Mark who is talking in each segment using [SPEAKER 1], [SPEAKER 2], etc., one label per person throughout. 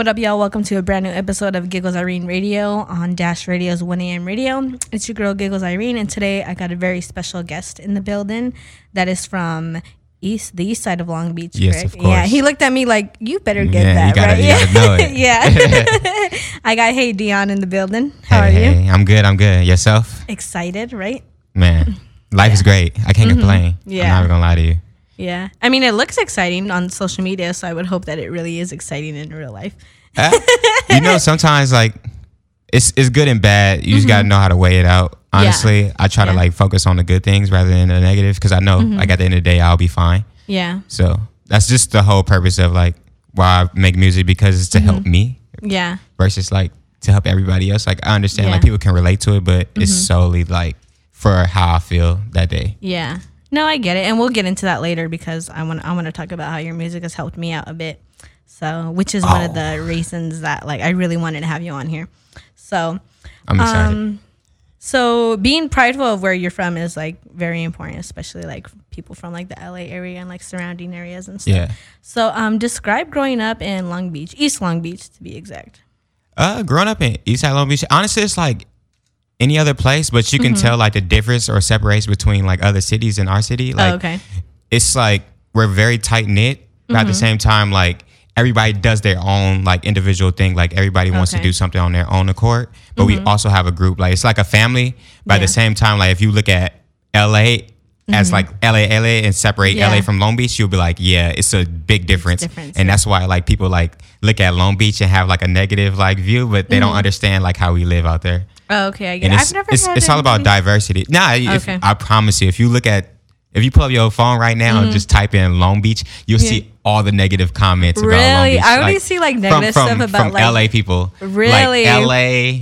[SPEAKER 1] What up, y'all? Welcome to a brand new episode of Giggles Irene Radio on Dash Radio's 1 a.m. radio. It's your girl, Giggles Irene, and today I got a very special guest in the building that is from east the east side of Long Beach.
[SPEAKER 2] Yes,
[SPEAKER 1] correct?
[SPEAKER 2] of course.
[SPEAKER 1] Yeah, he looked at me like, you better get
[SPEAKER 2] Yeah,
[SPEAKER 1] that,
[SPEAKER 2] gotta-
[SPEAKER 1] right? yeah.
[SPEAKER 2] gotta know it.
[SPEAKER 1] yeah. I got Hey Dion in the building. How
[SPEAKER 2] hey,
[SPEAKER 1] are you?
[SPEAKER 2] hey, I'm good. I'm good. Yourself,
[SPEAKER 1] Excited, right?
[SPEAKER 2] man. Life is great. I can't complain.
[SPEAKER 1] Mm-hmm. Yeah.
[SPEAKER 2] I'm not gonna lie to you.
[SPEAKER 1] Yeah. I mean, it looks exciting on social media, so I would hope that it really is exciting in real life.
[SPEAKER 2] Uh, you know, sometimes like it's it's good and bad. You just gotta know how to weigh it out. Honestly, I try
[SPEAKER 1] Mm-hmm. Yeah.
[SPEAKER 2] to like focus on the good things rather than the negative because I know like at the end of the day I'll be fine.
[SPEAKER 1] Yeah.
[SPEAKER 2] So that's just the whole purpose of like why I make music because it's to help
[SPEAKER 1] Mm-hmm.
[SPEAKER 2] me
[SPEAKER 1] Yeah.
[SPEAKER 2] versus like to help everybody else. Like I understand like
[SPEAKER 1] Yeah. Mm-hmm.
[SPEAKER 2] people can relate to it, but it's solely like for how I feel that day.
[SPEAKER 1] Yeah. No, I get it, and we'll get into that later because I want I want to talk about how your music has helped me out a bit. So, which is one of
[SPEAKER 2] Oh.
[SPEAKER 1] the reasons that like I really wanted to have you on here. So,
[SPEAKER 2] I'm excited.
[SPEAKER 1] um, so being prideful of where you're from is like very important, especially like people from like the LA area and like surrounding areas and stuff.
[SPEAKER 2] yeah.
[SPEAKER 1] So, um, describe growing up in Long Beach, East Long Beach to be exact.
[SPEAKER 2] Uh, growing up in Eastside Long Beach, honestly, it's like any other place, but you can
[SPEAKER 1] Mm-hmm.
[SPEAKER 2] tell like the difference or separation between like other cities and our city. Like,
[SPEAKER 1] oh, okay.
[SPEAKER 2] it's like we're very tight knit, but at the
[SPEAKER 1] Mm-hmm.
[SPEAKER 2] same time, like everybody does their own like individual thing. Like everybody wants to
[SPEAKER 1] Okay. Mm-hmm.
[SPEAKER 2] do something on their own accord, but we also have a group. Like it's like a family, but at the same time, like if you look at LA. As like LA, LA, and separate
[SPEAKER 1] Mm-hmm. Yeah.
[SPEAKER 2] LA from Long Beach, you'll be like, yeah, it's a big difference,
[SPEAKER 1] difference,
[SPEAKER 2] and
[SPEAKER 1] yeah.
[SPEAKER 2] that's why like people like look at Long Beach and have like a negative like view, but they don't understand like how we live out there.
[SPEAKER 1] Oh, okay. I get
[SPEAKER 2] And
[SPEAKER 1] it.
[SPEAKER 2] it's
[SPEAKER 1] I've never.
[SPEAKER 2] it's, it's all about diversity. Nah, if,
[SPEAKER 1] Okay.
[SPEAKER 2] I promise you, if you look at if you pull up your phone right now and just type in Long Beach, you'll
[SPEAKER 1] Mm-hmm. Yeah.
[SPEAKER 2] see all the negative comments about Long
[SPEAKER 1] Really?
[SPEAKER 2] Beach.
[SPEAKER 1] I only see, like, negative
[SPEAKER 2] from,
[SPEAKER 1] stuff about,
[SPEAKER 2] from
[SPEAKER 1] like-
[SPEAKER 2] LA people.
[SPEAKER 1] Really?
[SPEAKER 2] Like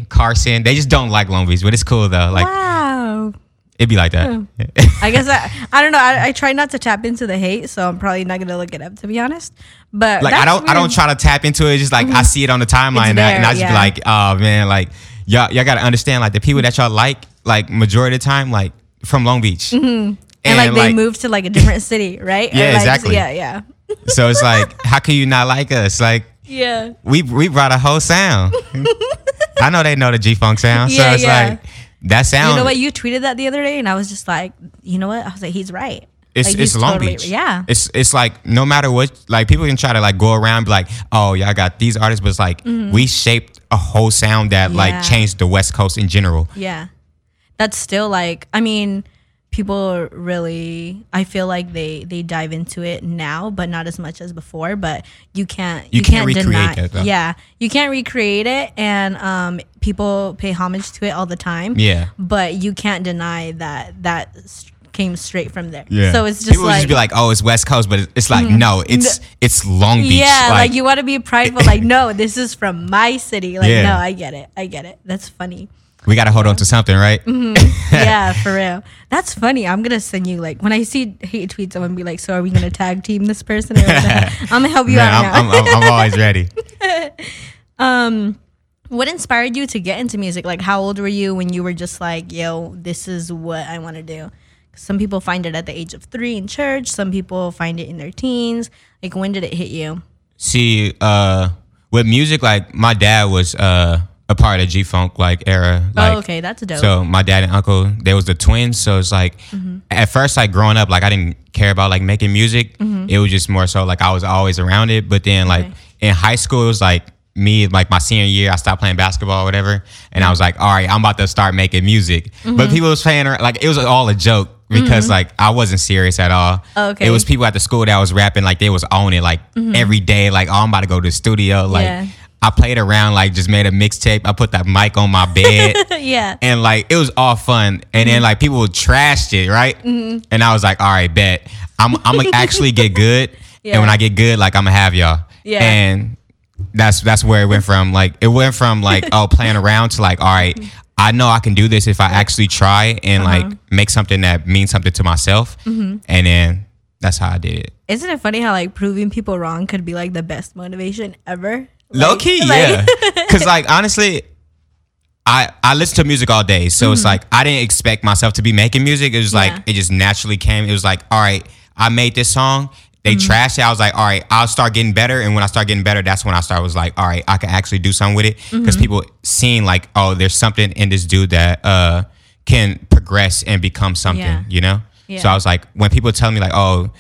[SPEAKER 2] LA, Carson, they just don't like Long Beach, but it's cool though. Like
[SPEAKER 1] wow.
[SPEAKER 2] it'd be like that.
[SPEAKER 1] I guess I, I don't know. I, I try not to tap into the hate, so I'm probably not gonna look it up to be honest. But
[SPEAKER 2] like I don't I don't try to tap into it. Just like I see it on the timeline and, I, and I just
[SPEAKER 1] yeah.
[SPEAKER 2] be like, oh man, like y'all y'all gotta understand like the people that y'all like, like majority of the time, like from Long Beach. Mm-hmm.
[SPEAKER 1] and like they moved to like a different city, right?
[SPEAKER 2] Yeah,
[SPEAKER 1] like,
[SPEAKER 2] exactly.
[SPEAKER 1] Yeah, yeah,
[SPEAKER 2] So it's like, how can you not like us? Like
[SPEAKER 1] yeah.
[SPEAKER 2] we we brought a whole sound. I know they know the G Funk sound,
[SPEAKER 1] Yeah,
[SPEAKER 2] so it's
[SPEAKER 1] yeah.
[SPEAKER 2] like that sound.
[SPEAKER 1] You know what? You tweeted that the other day, and I was just like, you know what? I was like, he's right.
[SPEAKER 2] It's,
[SPEAKER 1] Like,
[SPEAKER 2] it's Long
[SPEAKER 1] totally-
[SPEAKER 2] Beach.
[SPEAKER 1] Yeah.
[SPEAKER 2] It's it's like no matter what, like people can try to like go around and be like, oh, y'all got these artists, but it's like mm-hmm. we shaped a whole sound that.
[SPEAKER 1] Yeah.
[SPEAKER 2] like changed the West Coast in general.
[SPEAKER 1] Yeah. That's still like I mean, people really I feel like they they dive into it now, but not as much as before. But you can't
[SPEAKER 2] You
[SPEAKER 1] you,
[SPEAKER 2] can't
[SPEAKER 1] can't,
[SPEAKER 2] recreate
[SPEAKER 1] deny
[SPEAKER 2] that, though.
[SPEAKER 1] Yeah. You can't recreate it and um people pay homage to it all the time.
[SPEAKER 2] Yeah.
[SPEAKER 1] But you can't deny that that came straight from there.
[SPEAKER 2] Yeah.
[SPEAKER 1] So it's just
[SPEAKER 2] people would
[SPEAKER 1] like,
[SPEAKER 2] just be like, oh, it's West Coast, but it's- it's like no, it's it's Long Beach.
[SPEAKER 1] yeah, like, you want to be prideful. like, no, this is from my city. Like,
[SPEAKER 2] Yeah.
[SPEAKER 1] no, I get it. I get it. That's funny.
[SPEAKER 2] we got to hold on to something, right?
[SPEAKER 1] Mm-hmm. yeah, for real. That's funny. I'm gonna send you like when I see hate tweets, I'm gonna be like, "So are we gonna tag team this person?" Or? I'm gonna help you
[SPEAKER 2] Man,
[SPEAKER 1] out
[SPEAKER 2] I'm,
[SPEAKER 1] now.
[SPEAKER 2] I'm, I'm, I'm always ready.
[SPEAKER 1] um what inspired you to get into music? Like, how old were you when you were just like, "Yo, this is what I want to do"? Some people find it at the age of three in church. Some people find it in their teens. Like, when did it hit you?
[SPEAKER 2] See, uh, with music, like my dad was uh, a part of G Funk like era. Like,
[SPEAKER 1] oh, okay, that's dope.
[SPEAKER 2] So my dad and uncle, they was the twins. So it's like
[SPEAKER 1] Mm-hmm.
[SPEAKER 2] at first, like growing up, like I didn't care about like making music. It was just more so like I was always around it. But then like
[SPEAKER 1] Mm-hmm. Okay.
[SPEAKER 2] in high school, it was like me like my senior year, I stopped playing basketball or whatever, and I was like, all right, I'm about to start making music.
[SPEAKER 1] Mm-hmm.
[SPEAKER 2] But people was playing like it was all a joke. Because mm-hmm. like I wasn't serious at all.
[SPEAKER 1] Oh, okay.
[SPEAKER 2] It was people at the school that was rapping like they was on it like mm-hmm. every day. Like oh, I'm about to go to the studio. Like
[SPEAKER 1] Mm-hmm. Yeah.
[SPEAKER 2] I played around, like just made a mixtape. I put that mic on my bed
[SPEAKER 1] yeah.
[SPEAKER 2] and like it was all fun. And then mm-hmm. like people trashed it, right? And I was like, all right, bet I'm I'm gonna actually get good.
[SPEAKER 1] Yeah.
[SPEAKER 2] And when I get good, like I'm gonna have y'all.
[SPEAKER 1] Yeah.
[SPEAKER 2] And that's that's where it went from. Like it went from like oh playing around to like all right, I know I can do this if I actually try and
[SPEAKER 1] Uh-huh.
[SPEAKER 2] like make something that means something to myself.
[SPEAKER 1] Mm-hmm.
[SPEAKER 2] And then that's how I did it.
[SPEAKER 1] Isn't it funny how like proving people wrong could be like the best motivation ever?
[SPEAKER 2] Low key,
[SPEAKER 1] like-
[SPEAKER 2] yeah. Because like honestly, I I listen to music all day, so it's like I didn't expect myself to be making music. It was like
[SPEAKER 1] Mm-hmm.
[SPEAKER 2] It just naturally came. It was like, all right, I made this song. They trashed it. I was like, all right, I'll start getting better. And when I start getting better, that's when I start was like, all right, I can actually do something with it because
[SPEAKER 1] Mm-hmm.
[SPEAKER 2] people seeing like, oh, there's something in this dude that uh can progress and become something,
[SPEAKER 1] Yeah.
[SPEAKER 2] you know.
[SPEAKER 1] Yeah.
[SPEAKER 2] So I was like, when people tell me like, oh,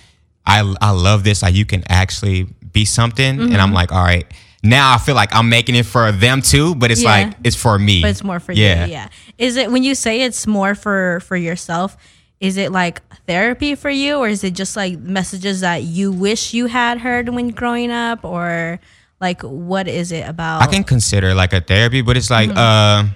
[SPEAKER 2] I I love this, like you can actually be something, and
[SPEAKER 1] Mm-hmm.
[SPEAKER 2] I'm like, all right. Now I feel like I'm making it for them too, but it's
[SPEAKER 1] Yeah.
[SPEAKER 2] like it's for me.
[SPEAKER 1] but it's more for
[SPEAKER 2] yeah.
[SPEAKER 1] you. Yeah. Is it when you say it's more for for yourself? Is it like therapy for you, or is it just like messages that you wish you had heard when growing up, or like what is it about?
[SPEAKER 2] I can consider like a therapy, but it's like
[SPEAKER 1] Mm-hmm.
[SPEAKER 2] uh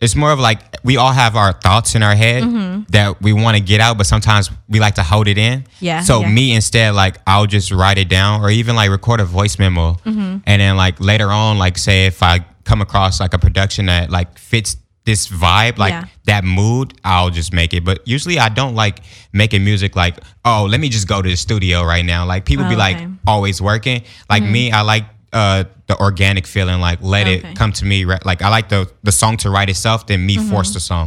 [SPEAKER 2] it's more of like we all have our thoughts in our head that we want to get out, but sometimes we like to hold it in.
[SPEAKER 1] Mm-hmm. Yeah,
[SPEAKER 2] So
[SPEAKER 1] yeah.
[SPEAKER 2] me instead, like I'll just write it down or even like record a voice memo.
[SPEAKER 1] Mm-hmm.
[SPEAKER 2] And then like later on, like say if I come across like a production that like fits this vibe, like
[SPEAKER 1] Yeah.
[SPEAKER 2] that mood, I'll just make it. But usually I don't like making music like, oh, let me just go to the studio right now. Like people
[SPEAKER 1] Oh,
[SPEAKER 2] be like
[SPEAKER 1] okay. Mm-hmm.
[SPEAKER 2] always working. Like me, I like uh the organic feeling, like let
[SPEAKER 1] Okay. Mm-hmm.
[SPEAKER 2] it come to me. Like I like the the song to write itself, then me force the song.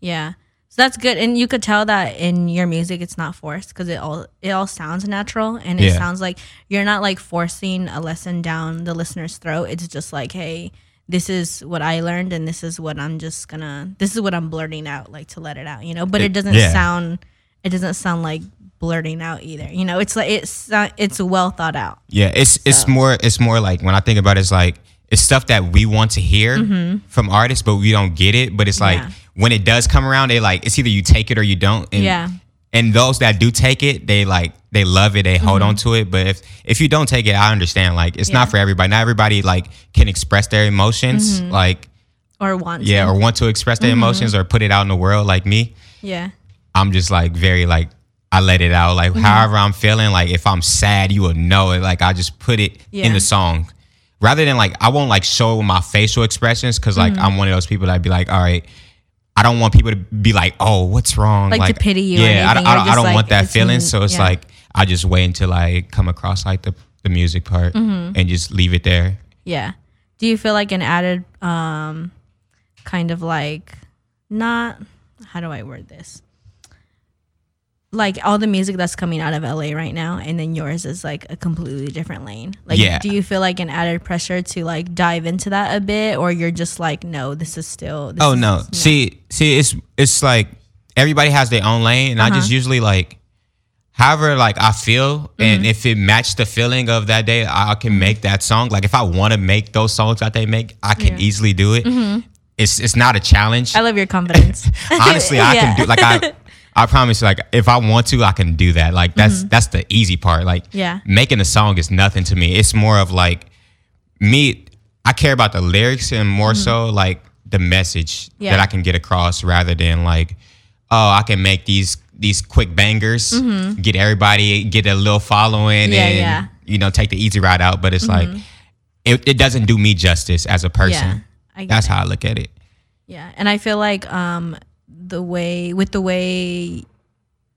[SPEAKER 1] Yeah. So that's good, and you could tell that in your music, it's not forced because it all it all sounds natural, and it
[SPEAKER 2] Yeah.
[SPEAKER 1] sounds like you're not like forcing a lesson down the listener's throat. It's just like, hey, this is what I learned, and this is what I'm just gonna, this is what I'm blurting out, like to let it out, you know. But it,
[SPEAKER 2] It-
[SPEAKER 1] doesn't
[SPEAKER 2] yeah.
[SPEAKER 1] sound, it doesn't sound like blurting out either. You know, it's like it's not, it's well thought out.
[SPEAKER 2] Yeah, it's it's more it's more like when I think about it, it's like it's stuff that we want to hear from artists, but we don't get it. But it's like
[SPEAKER 1] Mm-hmm. Yeah.
[SPEAKER 2] when it does come around, they like it's either you take it or you don't. And,
[SPEAKER 1] Yeah.
[SPEAKER 2] And those that do take it, they like they love it, they hold on to it. But if if you don't take it, I understand. Like it's
[SPEAKER 1] Mm-hmm. Yeah.
[SPEAKER 2] not for everybody. Not everybody like can express their emotions,
[SPEAKER 1] Mm-hmm.
[SPEAKER 2] like
[SPEAKER 1] Or want,
[SPEAKER 2] yeah,
[SPEAKER 1] to.
[SPEAKER 2] or want to express
[SPEAKER 1] Mm-hmm.
[SPEAKER 2] their emotions or put it out in the world. Like me,
[SPEAKER 1] yeah,
[SPEAKER 2] I'm just like very like I let it out.
[SPEAKER 1] Mm-hmm.
[SPEAKER 2] Like however I'm feeling, like if I'm sad, you will know it. Like I just put it
[SPEAKER 1] Yeah.
[SPEAKER 2] in the song. Rather than like I won't like show my facial expressions because
[SPEAKER 1] Mm-hmm.
[SPEAKER 2] like I'm one of those people that be like, all right, I don't want people to be like, oh, what's wrong?
[SPEAKER 1] Like to pity you
[SPEAKER 2] Yeah, I, don't- I don't, I don't
[SPEAKER 1] like,
[SPEAKER 2] want that feeling. So it's
[SPEAKER 1] Yeah.
[SPEAKER 2] like I just wait until I come across like the the music part
[SPEAKER 1] Mm-hmm.
[SPEAKER 2] and just leave it there.
[SPEAKER 1] Yeah. Do you feel like an added um kind of like not how do I word this? Like all the music that's coming out of LA right now and then yours is like a completely different lane. Like
[SPEAKER 2] Yeah.
[SPEAKER 1] do you feel like an added pressure to like dive into that a bit or you're just like no, this is still this
[SPEAKER 2] Oh
[SPEAKER 1] is-
[SPEAKER 2] no. See, see, it's it's like everybody has their own lane, and I
[SPEAKER 1] Uh-huh.
[SPEAKER 2] just usually like, however, like I feel, and
[SPEAKER 1] Mm-hmm.
[SPEAKER 2] if it matched the feeling of that day, I, I can make that song. Like if I want to make those songs that they make, I can
[SPEAKER 1] Yeah. Mm-hmm.
[SPEAKER 2] easily do it. It's it's not a challenge.
[SPEAKER 1] I love your confidence.
[SPEAKER 2] Honestly, I
[SPEAKER 1] Yeah.
[SPEAKER 2] can do like I. I promise, like if I want to, I can do that. Like that's that's the easy part. Like
[SPEAKER 1] Mm-hmm. Yeah.
[SPEAKER 2] making a song is nothing to me. It's more of like me. I care about the lyrics and more so like the message
[SPEAKER 1] Mm-hmm. Yeah.
[SPEAKER 2] that I can get across, rather than like, oh, I can make these these quick bangers, get everybody get a little following,
[SPEAKER 1] Mm-hmm. Yeah,
[SPEAKER 2] and
[SPEAKER 1] yeah. Mm-hmm.
[SPEAKER 2] you know take the easy route out. But it's like it, it doesn't do me justice as a person. That's
[SPEAKER 1] it.
[SPEAKER 2] how I look at it.
[SPEAKER 1] Yeah, and I feel like um the way with the way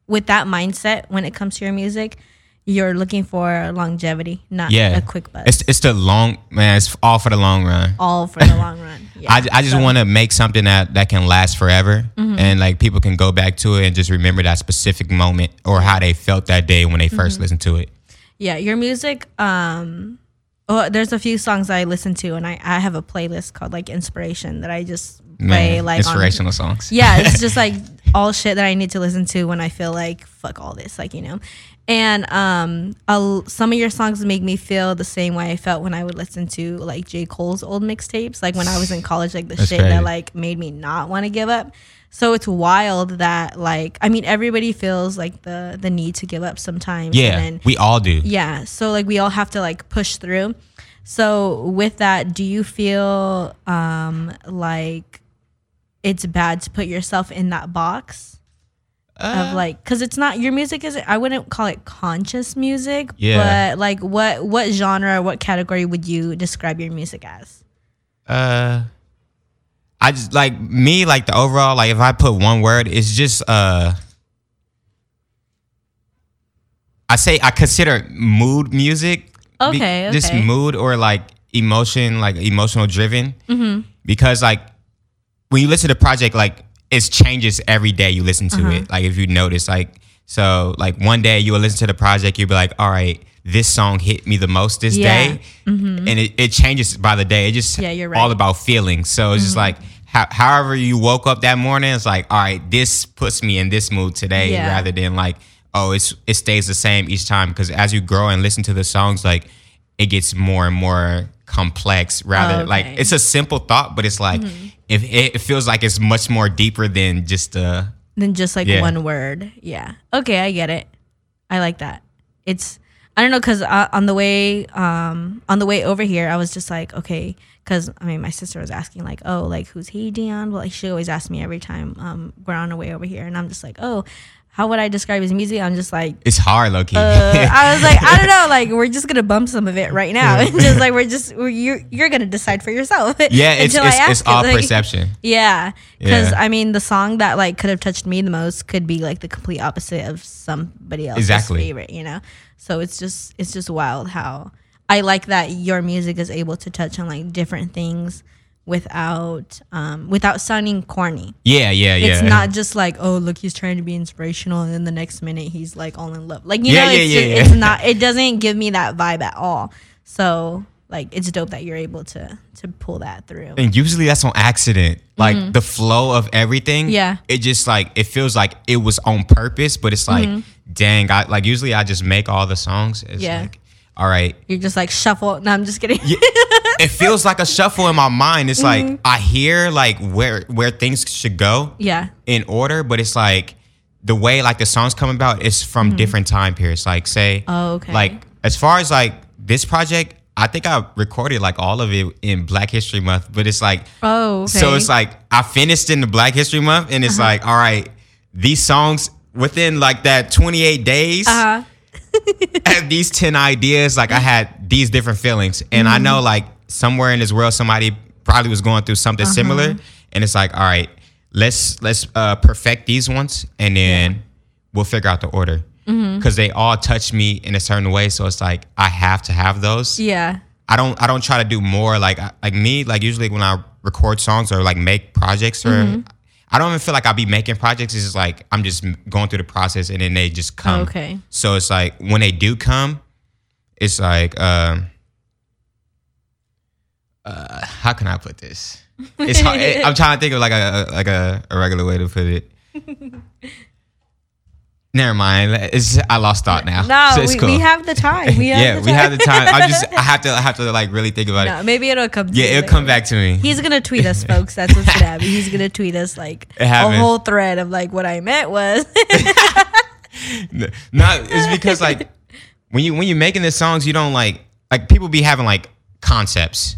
[SPEAKER 1] with that mindset when it comes to your music, you're looking for longevity, not
[SPEAKER 2] Yeah,
[SPEAKER 1] a quick buzz.
[SPEAKER 2] It's it's the long man. It's all for the long run.
[SPEAKER 1] all for the long run. Yeah.
[SPEAKER 2] I, I just
[SPEAKER 1] So- Mm-hmm.
[SPEAKER 2] want to make something that that can last forever, and like people can go back to it and just remember that specific moment or how they felt that day when they 1st
[SPEAKER 1] Mm-hmm.
[SPEAKER 2] listened to it.
[SPEAKER 1] Yeah, your music. Um, oh, there's a few songs I listen to, and I, I have a playlist called like Inspiration that I just play
[SPEAKER 2] Man,
[SPEAKER 1] like on-
[SPEAKER 2] inspirational songs.
[SPEAKER 1] yeah, it's just like all shit that I need to listen to when I feel like fuck all this, like you know. And um, I'll, some of your songs make me feel the same way I felt when I would listen to like J Cole's old mixtapes, like when I was in college, like the
[SPEAKER 2] That's
[SPEAKER 1] shit
[SPEAKER 2] crazy.
[SPEAKER 1] that like made me not want to give up. So it's wild that like I mean everybody feels like the the need to give up sometimes.
[SPEAKER 2] Yeah,
[SPEAKER 1] and
[SPEAKER 2] we all do.
[SPEAKER 1] yeah. So like we all have to like push through. So with that, do you feel um like it's bad to put yourself in that box
[SPEAKER 2] Uh,
[SPEAKER 1] of like cuz it's not your music is I wouldn't call it conscious music,
[SPEAKER 2] Yeah.
[SPEAKER 1] but like what what genre, what category would you describe your music as?
[SPEAKER 2] Uh, I just like me like the overall like if I put one word, it's just uh. I say I consider mood music. be-
[SPEAKER 1] Okay,
[SPEAKER 2] Just
[SPEAKER 1] okay.
[SPEAKER 2] mood or like emotion, like emotional driven.
[SPEAKER 1] Mm-hmm.
[SPEAKER 2] Because like when you listen to project, like it changes every day you listen to
[SPEAKER 1] Uh-huh.
[SPEAKER 2] it. Like if you notice, like So like one day you will listen to the project, you'll be like, all right, this song hit me the most this
[SPEAKER 1] Yeah.
[SPEAKER 2] day, and it, it changes by the day. It just
[SPEAKER 1] Yeah, you're right.
[SPEAKER 2] all about feelings. So it's just like. How, however you woke up that morning, it's like, all right, this puts me in this mood today,
[SPEAKER 1] Yeah.
[SPEAKER 2] rather than like, oh, it's it stays the same each time. Because as you grow and listen to the songs, like it gets more and more complex. Rather, like
[SPEAKER 1] Okay.
[SPEAKER 2] it's a simple thought, but it's like if it, it feels like it's much more deeper than just uh
[SPEAKER 1] than just like
[SPEAKER 2] Yeah.
[SPEAKER 1] one word. Yeah. Okay, I get it. I like that. It's I don't know because uh, on the way um on the way over here, I was just like, okay, because I mean, my sister was asking like, oh, like who's he, Dion? Well, like, she always asks me every time um we're on our way over here, and I'm just like, oh, how would I describe his music? I'm just like.
[SPEAKER 2] it's hard, Loki.
[SPEAKER 1] Uh, I was like, I don't know, like we're just gonna bump some of it right now, and just like we're just we're, you're you're gonna decide for yourself.
[SPEAKER 2] yeah, it's
[SPEAKER 1] until I
[SPEAKER 2] it's, it's
[SPEAKER 1] ask it,
[SPEAKER 2] all
[SPEAKER 1] like-
[SPEAKER 2] perception.
[SPEAKER 1] yeah, because
[SPEAKER 2] Yeah.
[SPEAKER 1] I mean, the song that like could have touched me the most could be like the complete opposite of somebody else's
[SPEAKER 2] Exactly.
[SPEAKER 1] favorite, you know. So it's just it's just wild how I like that your music is able to touch on like different things without um without sounding corny.
[SPEAKER 2] Yeah, yeah, yeah.
[SPEAKER 1] It's not just like oh look he's trying to be inspirational and then the next minute he's like all in love. Like you
[SPEAKER 2] Yeah,
[SPEAKER 1] know,
[SPEAKER 2] yeah,
[SPEAKER 1] it's,
[SPEAKER 2] yeah,
[SPEAKER 1] just,
[SPEAKER 2] yeah.
[SPEAKER 1] it's not. It doesn't give me that vibe at all. So like it's dope that you're able to to pull that through.
[SPEAKER 2] and usually that's on accident. Like the flow of everything.
[SPEAKER 1] Mm-hmm. Yeah.
[SPEAKER 2] It just like it feels like it was on purpose, but it's like, dang, I like usually I just make all the songs. It's
[SPEAKER 1] Mm-hmm. Yeah.
[SPEAKER 2] like, all right.
[SPEAKER 1] You're just like shuffle. No, I'm just kidding.
[SPEAKER 2] It feels like a shuffle in my mind. It's
[SPEAKER 1] Mm-hmm.
[SPEAKER 2] like I hear like where where things should go.
[SPEAKER 1] yeah.
[SPEAKER 2] in order, but it's like the way like the songs come about is from different time periods. Like say,
[SPEAKER 1] Mm-hmm. Oh, okay.
[SPEAKER 2] like as far as like this project, I think I recorded like all of it in Black History Month, but it's like
[SPEAKER 1] Oh, okay.
[SPEAKER 2] so it's like I finished in the Black History Month, and it's
[SPEAKER 1] Uh-huh.
[SPEAKER 2] like all right, these songs within like that 28 days.
[SPEAKER 1] Uh,
[SPEAKER 2] I had these 10 ideas like i had these different feelings and i
[SPEAKER 1] Mm-hmm.
[SPEAKER 2] know like somewhere in this world somebody probably was going through something
[SPEAKER 1] Uh-huh.
[SPEAKER 2] similar and it's like all right let's let's uh perfect these ones and then we'll figure out the order
[SPEAKER 1] Mm-hmm.
[SPEAKER 2] because they all touch me in a certain way so it's like i have to have those
[SPEAKER 1] yeah.
[SPEAKER 2] i don't i don't try to do more like like me like usually when i record songs or like make projects or
[SPEAKER 1] Mm-hmm.
[SPEAKER 2] I don't even feel like I'll be making projects. It's just like I'm just going through the process and then they just come.
[SPEAKER 1] Okay.
[SPEAKER 2] So it's like when they do come, it's like um uh how can I put this? It's hard. I'm trying to think of like a like a, a regular way to put it. Never mind. It's I lost thought now.
[SPEAKER 1] No,
[SPEAKER 2] So
[SPEAKER 1] we,
[SPEAKER 2] cool.
[SPEAKER 1] we have the time. We have
[SPEAKER 2] yeah,
[SPEAKER 1] the
[SPEAKER 2] we
[SPEAKER 1] time.
[SPEAKER 2] have the time. I just I have to I have to like really think about
[SPEAKER 1] No,
[SPEAKER 2] it.
[SPEAKER 1] maybe it'll come. to
[SPEAKER 2] Yeah, it'll
[SPEAKER 1] later.
[SPEAKER 2] come back to me.
[SPEAKER 1] He's gonna tweet us, folks. That's what's gonna happen. He's gonna tweet us like a whole thread of like what I meant was.
[SPEAKER 2] Not it's because like when you when you're making the songs, you don't like like people be having like concepts.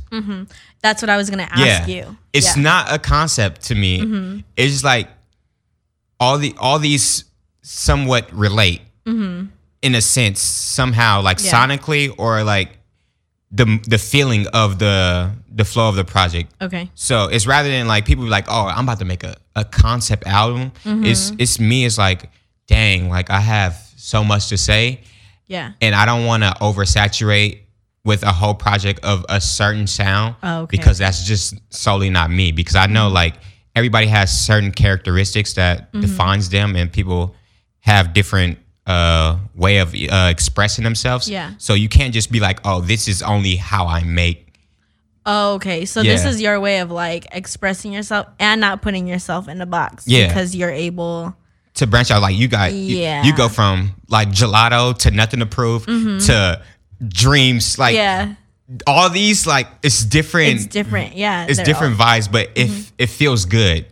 [SPEAKER 1] That's what I was gonna ask
[SPEAKER 2] yeah,
[SPEAKER 1] you.
[SPEAKER 2] it's
[SPEAKER 1] Yeah. Mm-hmm.
[SPEAKER 2] not a concept to me. It's just like all the all these somewhat relate in a sense somehow, like
[SPEAKER 1] Mm-hmm. Yeah.
[SPEAKER 2] sonically or like the the feeling of the the flow of the project.
[SPEAKER 1] Okay.
[SPEAKER 2] So it's rather than like people be like, oh, I'm about to make a, a concept album.
[SPEAKER 1] Mm-hmm.
[SPEAKER 2] It's it's me. It's like, dang, like I have so much to say,
[SPEAKER 1] Yeah.
[SPEAKER 2] and I don't want to oversaturate with a whole project of a certain sound
[SPEAKER 1] Oh, okay. Mm-hmm.
[SPEAKER 2] because that's just solely not me. Because I know like everybody has certain characteristics that
[SPEAKER 1] Mm-hmm.
[SPEAKER 2] defines them, and people have different uh way of uh, expressing themselves.
[SPEAKER 1] Yeah.
[SPEAKER 2] So you can't just be like, oh, this is only how I make.
[SPEAKER 1] Oh, okay. So this is your way of like expressing yourself and not putting yourself in a box.
[SPEAKER 2] Yeah.
[SPEAKER 1] Because you're able.
[SPEAKER 2] to branch out. Like you got,
[SPEAKER 1] Yeah.
[SPEAKER 2] you, go from like gelato to nothing to prove to dreams. Like
[SPEAKER 1] Mm-hmm. Yeah.
[SPEAKER 2] all these, like it's different.
[SPEAKER 1] It's different. Yeah.
[SPEAKER 2] It's different
[SPEAKER 1] all-
[SPEAKER 2] vibes, but if it feels good,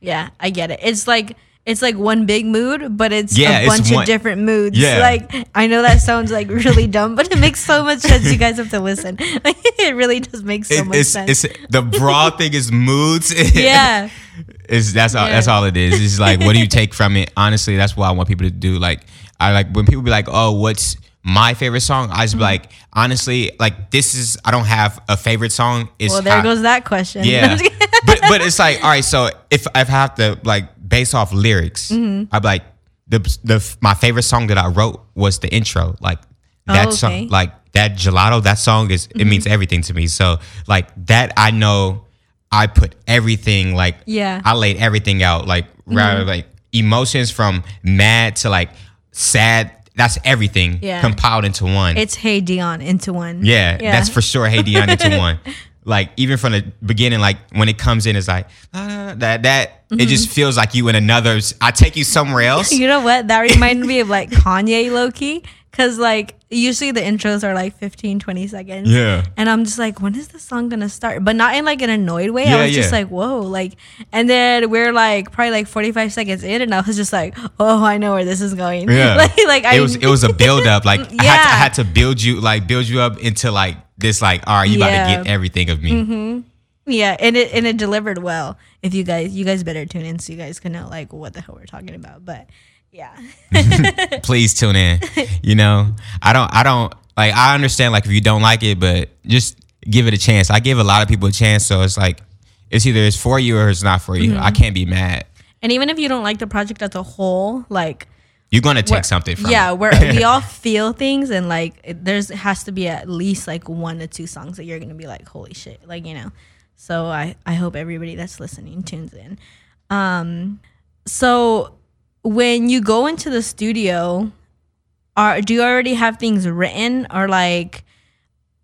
[SPEAKER 1] yeah, I get it. It's like it's like one big mood, but it's
[SPEAKER 2] Yeah,
[SPEAKER 1] a
[SPEAKER 2] it's
[SPEAKER 1] bunch
[SPEAKER 2] one-
[SPEAKER 1] of different moods.
[SPEAKER 2] Yeah.
[SPEAKER 1] Like I know that sounds like really dumb, but it makes so much sense. You guys have to listen. it really does make so
[SPEAKER 2] it-
[SPEAKER 1] much
[SPEAKER 2] it's
[SPEAKER 1] sense.
[SPEAKER 2] it's the broad thing is moods.
[SPEAKER 1] yeah.
[SPEAKER 2] Is that's all that's all it is. It's like what do you take from it? Honestly, that's what I want people to do. Like I like when people be like, "Oh, what's my favorite song?" I just be
[SPEAKER 1] Mm-hmm.
[SPEAKER 2] like, honestly, like this is I don't have a favorite song. It's
[SPEAKER 1] Well, there
[SPEAKER 2] how-
[SPEAKER 1] goes that question.
[SPEAKER 2] Yeah, but but it's like all right. So if if I have to like base off lyrics,
[SPEAKER 1] Mm-hmm.
[SPEAKER 2] I'd be like the the my favorite song that I wrote was the intro. Like that
[SPEAKER 1] Oh,
[SPEAKER 2] song,
[SPEAKER 1] okay. Mm-hmm.
[SPEAKER 2] like that gelato. That song is it means everything to me. So like that, I know I put everything like
[SPEAKER 1] Yeah. Mm-hmm.
[SPEAKER 2] I laid everything out like rather like emotions from mad to like sad. That's everything
[SPEAKER 1] Yeah.
[SPEAKER 2] compiled into one.
[SPEAKER 1] It's Hey Dion into one.
[SPEAKER 2] yeah, that's for sure. Hey Dion into one. Like even from the beginning, like when it comes in, it's like ah, that that it just
[SPEAKER 1] Mm-hmm.
[SPEAKER 2] feels like you in another. I take you somewhere else.
[SPEAKER 1] You know what? That reminded me of like Kanye low key. Cause like usually the intros are like 15, 20 seconds.
[SPEAKER 2] Yeah.
[SPEAKER 1] And I'm just like, when is the song gonna start? But not in like an annoyed way.
[SPEAKER 2] Yeah,
[SPEAKER 1] I was just like, whoa, like and then we're like probably like 45 seconds in and I was just like, oh, I know where this is going.
[SPEAKER 2] Yeah,
[SPEAKER 1] like, like I
[SPEAKER 2] it was it was a build up. Like I, had to, I had to build you like build you up into like this. Like all right, you about
[SPEAKER 1] Yeah. Mm-hmm.
[SPEAKER 2] to get everything of me.
[SPEAKER 1] Yeah, and it and it delivered well. If you guys you guys better tune in so you guys can know like what the hell we're talking about. But yeah.
[SPEAKER 2] Please tune in. You know, I don't I don't like I understand like if you don't like it, but just give it a chance. I give a lot of people a chance, so it's like it's either it's for you or it's not for you.
[SPEAKER 1] Mm-hmm.
[SPEAKER 2] I can't be mad.
[SPEAKER 1] And even if you don't like the project as a whole, like
[SPEAKER 2] You're gonna take
[SPEAKER 1] we're-
[SPEAKER 2] something from
[SPEAKER 1] yeah,
[SPEAKER 2] it.
[SPEAKER 1] where we all feel things, and like it- there's has to be at least like one to two songs that you're gonna be like, holy shit, like you know. So I I hope everybody that's listening tunes in. Um, so when you go into the studio, are do you already have things written or like?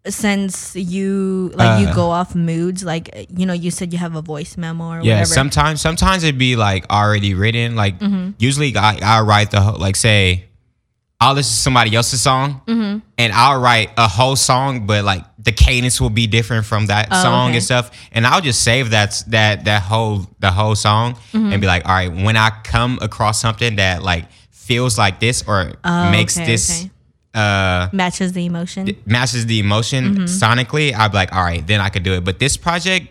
[SPEAKER 1] Since you like you
[SPEAKER 2] Uh.
[SPEAKER 1] go off moods, like you know, you said you have a voice memo or
[SPEAKER 2] Yeah,
[SPEAKER 1] whatever.
[SPEAKER 2] sometimes sometimes it'd be like already written. Like
[SPEAKER 1] Mm-hmm.
[SPEAKER 2] usually I I write the whole, like say I'll listen to somebody else's song
[SPEAKER 1] Mm-hmm.
[SPEAKER 2] and I'll write a whole song, but like the cadence will be different from that
[SPEAKER 1] Oh,
[SPEAKER 2] song
[SPEAKER 1] okay.
[SPEAKER 2] and stuff. And I'll just save that that that whole the whole song
[SPEAKER 1] Mm-hmm.
[SPEAKER 2] and be like, all right, when I come across something that like feels like this or
[SPEAKER 1] Oh,
[SPEAKER 2] makes
[SPEAKER 1] okay,
[SPEAKER 2] this
[SPEAKER 1] okay.
[SPEAKER 2] Uh
[SPEAKER 1] matches the emotion.
[SPEAKER 2] matches the emotion
[SPEAKER 1] Mm-hmm.
[SPEAKER 2] sonically, I'd be like, all right, then I could do it. But this project,